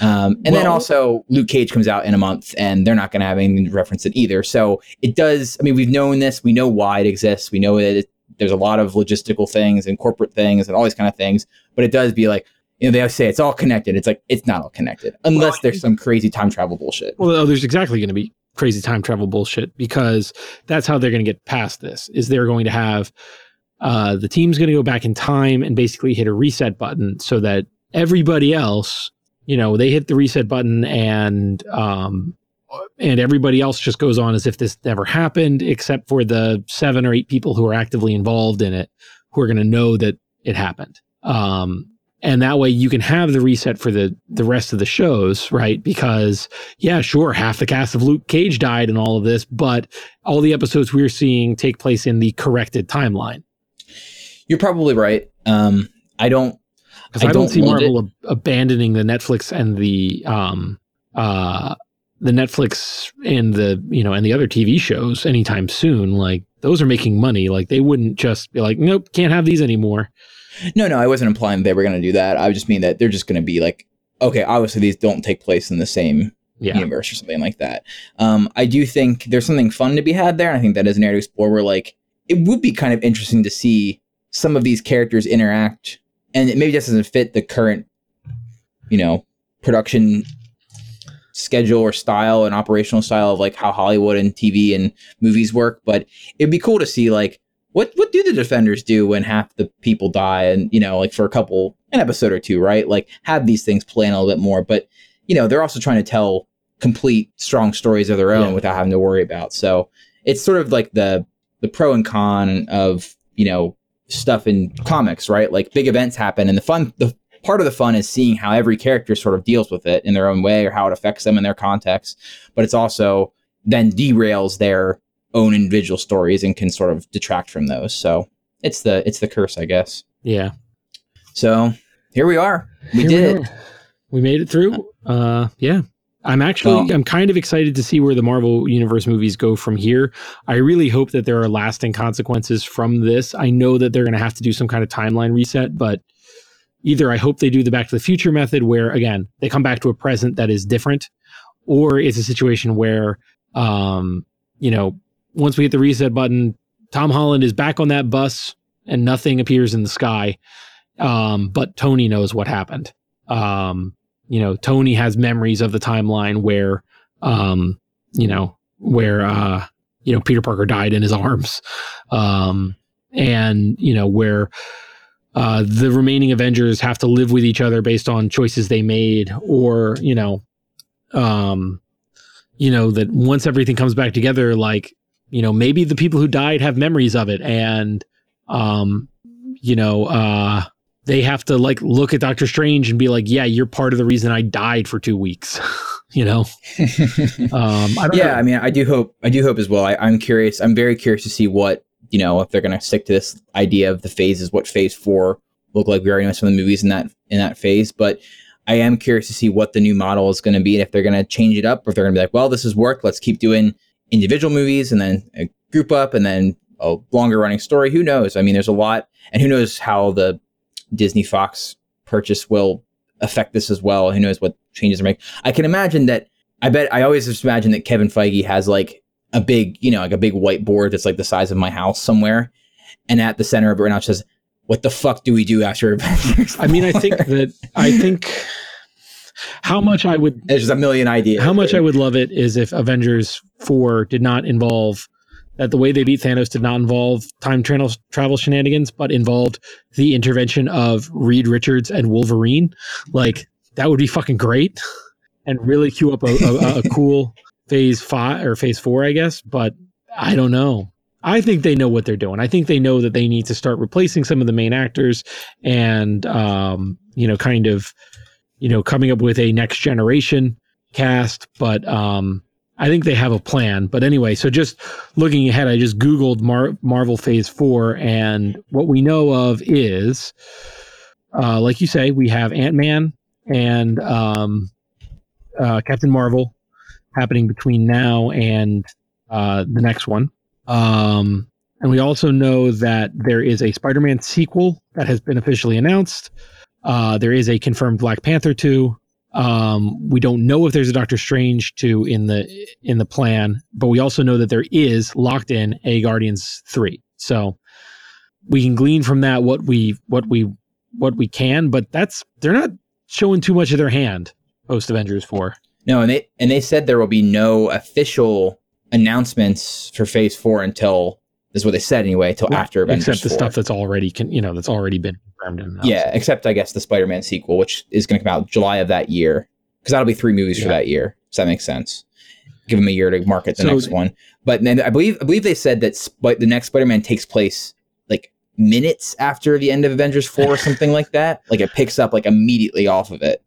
Um, and then also Luke Cage comes out in a month, and they're not going to have anything to reference it either. So it does. I mean, we've known this. We know why it exists. We know that it, there's a lot of logistical things and corporate things and all these kind of things. But it does be like, you know, they always say it's all connected. It's like it's not all connected unless Well, there's some crazy time travel bullshit. Well, oh, there's exactly going to be crazy time travel bullshit because that's how they're going to get past this. Is they're going to have uh, the team's going to go back in time and basically hit a reset button so that everybody else, you know, they hit the reset button and um, and everybody else just goes on as if this never happened, except for the seven or eight people who are actively involved in it, who are going to know that it happened. Um, and that way you can have the reset for the the rest of the shows, right? Because yeah, sure, half the cast of Luke Cage died in all of this, but all the episodes we're seeing take place in the corrected timeline. You're probably right. Um, I don't. Because I I, don't don't see Marvel ab- abandoning the Netflix and the um uh the Netflix and the you know and the other TV shows anytime soon. Like those are making money. Like they wouldn't just be like, nope, can't have these anymore. No, no, I wasn't implying they were going to do that. I just mean that they're just going to be like, okay, obviously these don't take place in the same Yeah. universe or something like that. Um, I do think there's something fun to be had there, and I think that is an area to explore. Where like it would be kind of interesting to see some of these characters interact, and it maybe just doesn't fit the current, you know, production schedule or style and operational style of like how Hollywood and TV and movies work. But it'd be cool to see like what what do the defenders do when half the people die, and you know, like for a couple an episode or two, right? Like have these things plan a little bit more, but you know, they're also trying to tell complete strong stories of their own Yeah. without having to worry about. So it's sort of like the the pro and con of you know stuff in comics, right? Like big events happen, and the fun the part of the fun is seeing how every character sort of deals with it in their own way or how it affects them in their context. But it's also then derails their own individual stories and can sort of detract from those. So it's the it's the curse, I guess. Yeah. So here we are. We Here did it. are. We made it through. Uh, yeah. I'm actually, Well- I'm kind of excited to see where the Marvel Universe movies go from here. I really hope that there are lasting consequences from this. I know that they're going to have to do some kind of timeline reset, but either I hope they do the Back to the Future method, where again they come back to a present that is different, or it's a situation where, um, you know, once we hit the reset button, Tom Holland is back on that bus and nothing appears in the sky, um, but Tony knows what happened um you know tony has memories of the timeline where um you know where uh you know peter parker died in his arms. Um and you know where uh the remaining avengers have to live with each other based on choices they made or you know um you know that once everything comes back together like you know maybe the people who died have memories of it and um you know uh they have to like look at Doctor Strange and be like, "Yeah, you're part of the reason I died for two weeks." you know, um, I don't yeah, know. I mean, I do hope, I do hope as well. I, I'm curious. I'm very curious to see what you know if they're going to stick to this idea of the phases. What phase four look like? We already know some of the movies in that in that phase, but I am curious to see what the new model is going to be and if they're going to change it up or if they're going to be like, well, this has worked. Let's keep doing individual movies and then a group up and then a longer running story. Who knows? I mean, there's a lot, and who knows how the Disney Fox purchase will affect this as well. Who knows what changes are made? I can imagine that. I bet I always just imagine that Kevin Feige has like a big, you know, like a big whiteboard that's like the size of my house somewhere, and at the center of it right now it says, "What the fuck do we do after Avengers?" I mean, I think that I think how much I would there's a million ideas. how much I would love it is if Avengers four did not involve that the way they beat Thanos did not involve time travel travel shenanigans, but involved the intervention of Reed Richards and Wolverine. Like that would be fucking great, and really cue up a, a, a cool phase five or phase four, I guess. But I don't know. I think they know what they're doing. I think they know that they need to start replacing some of the main actors and um, you know, kind of, you know, coming up with a next generation cast. But um, I think they have a plan. But anyway, so just looking ahead, I just Googled Mar- Marvel Phase 4, and what we know of is, uh, like you say, we have Ant Man and um, uh, Captain Marvel happening between now and uh, the next one. Um, and we also know that there is a Spider Man sequel that has been officially announced. Uh, there is a confirmed Black Panther 2. Um, we don't know if there's a Doctor Strange 2 in the in the plan, but we also know that there is locked in a Guardians 3. So we can glean from that what we what we what we can, but that's they're not showing too much of their hand post Avengers 4. No, and they and they said there will be no official announcements for Phase Four until this is what they said anyway, until Right, after Avengers except the 4. stuff that's already con- you know that's already been confirmed. Yeah, except I guess the Spider-Man sequel, which is going to come out July of that year, because that'll be three movies for that year. Does that make sense? Give them a year to market the So- next one. But then I believe I believe they said that Sp- the next Spider-Man takes place like minutes after the end of Avengers Four or something like that. Like it picks up like immediately off of it,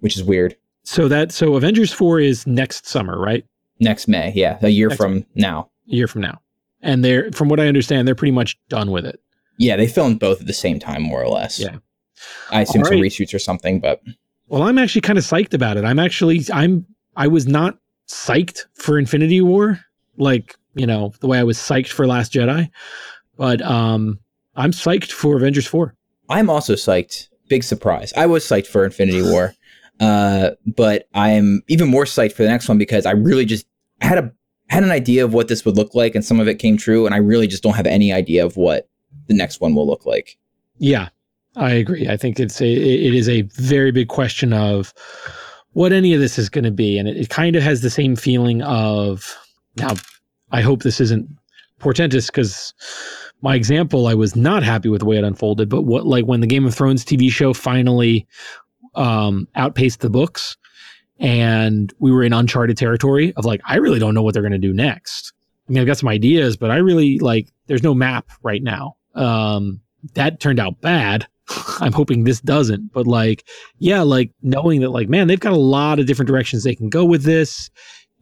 which is weird. So that so Avengers 4 is next summer, right? Next May, yeah, a year Next from now. A year from now. And they're from what I understand, they're pretty much done with it. Yeah, they filmed both at the same time, more or less. Yeah. I assume All some reshoots or something, but Well, I'm actually kind of psyched about it. I'm actually I'm I was not psyched for Infinity War, like, you know, the way I was psyched for Last Jedi. But um I'm psyched for Avengers 4. I'm also psyched. Big surprise. I was psyched for Infinity War. Uh, but I'm even more psyched for the next one because I really just had a had an idea of what this would look like, and some of it came true, and I really just don't have any idea of what the next one will look like. Yeah, I agree. I think it's a it is a very big question of what any of this is going to be, and it, it kind of has the same feeling of now. I hope this isn't portentous because my example, I was not happy with the way it unfolded. But what like when the Game of Thrones TV show finally um, outpaced the books, and we were in uncharted territory of like I really don't know what they're going to do next. I mean, I've got some ideas, but I really like there's no map right now. Um, that turned out bad. I'm hoping this doesn't, but like, yeah, like knowing that, like, man, they've got a lot of different directions they can go with this,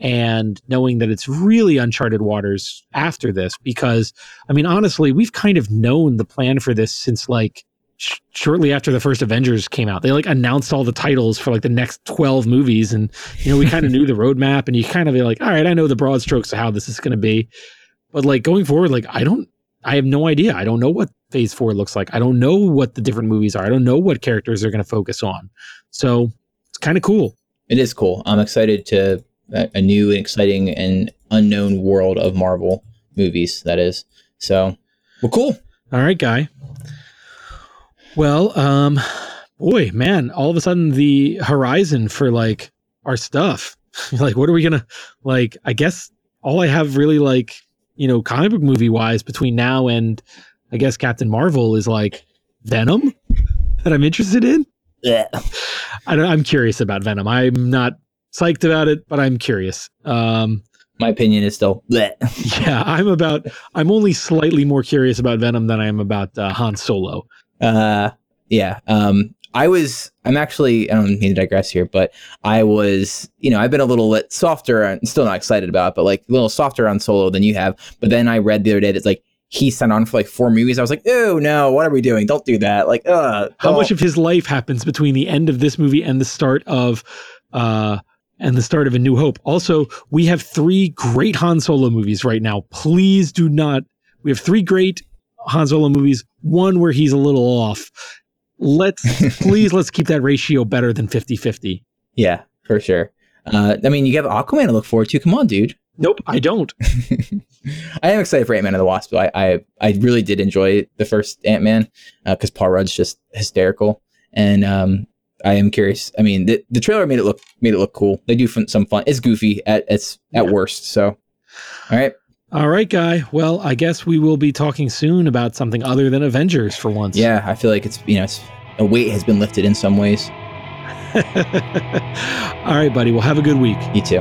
and knowing that it's really uncharted waters after this, because I mean, honestly, we've kind of known the plan for this since like sh- shortly after the first Avengers came out. They like announced all the titles for like the next 12 movies, and you know, we kind of knew the roadmap, and you kind of be like, all right, I know the broad strokes of how this is going to be, but like going forward, like, I don't I have no idea. I don't know what phase four looks like. I don't know what the different movies are. I don't know what characters they're going to focus on. So it's kind of cool. It is cool. I'm excited to a, a new and exciting and unknown world of Marvel movies. That is so. Well, cool. All right, guy. Well, um, boy, man, all of a sudden the horizon for like our stuff. like, what are we gonna like? I guess all I have really like you know, comic book movie wise between now and I guess Captain Marvel is like Venom that I'm interested in. Yeah. I don't, I'm curious about Venom. I'm not psyched about it, but I'm curious. Um, My opinion is still. Bleh. yeah, I'm about. I'm only slightly more curious about Venom than I am about uh, Han Solo. Uh, yeah. Um, I was. I'm actually. I don't mean to digress here, but I was. You know, I've been a little lit softer and still not excited about, it, but like a little softer on Solo than you have. But then I read the other day that it's like he signed on for like four movies. I was like, oh no, what are we doing? Don't do that. Like, uh, How don't. much of his life happens between the end of this movie and the start of, uh, and the start of A New Hope? Also, we have three great Han Solo movies right now. Please do not. We have three great Han Solo movies. One where he's a little off. Let's please let's keep that ratio better than 50-50. Yeah, for sure. Uh, I mean, you have Aquaman to look forward to. Come on, dude. Nope, I don't. I am excited for Ant Man and the Wasp. I, I I really did enjoy the first Ant Man because Paul Rudd's just hysterical, and um, I am curious. I mean, the, the trailer made it look made it look cool. They do some fun. It's goofy at it's at Yeah. worst. So, all right, All right, guy. Well, I guess we will be talking soon about something other than Avengers for once. yeah, I feel like it's you know it's a weight has been lifted in some ways. All right, buddy. Well, have a good week. You too.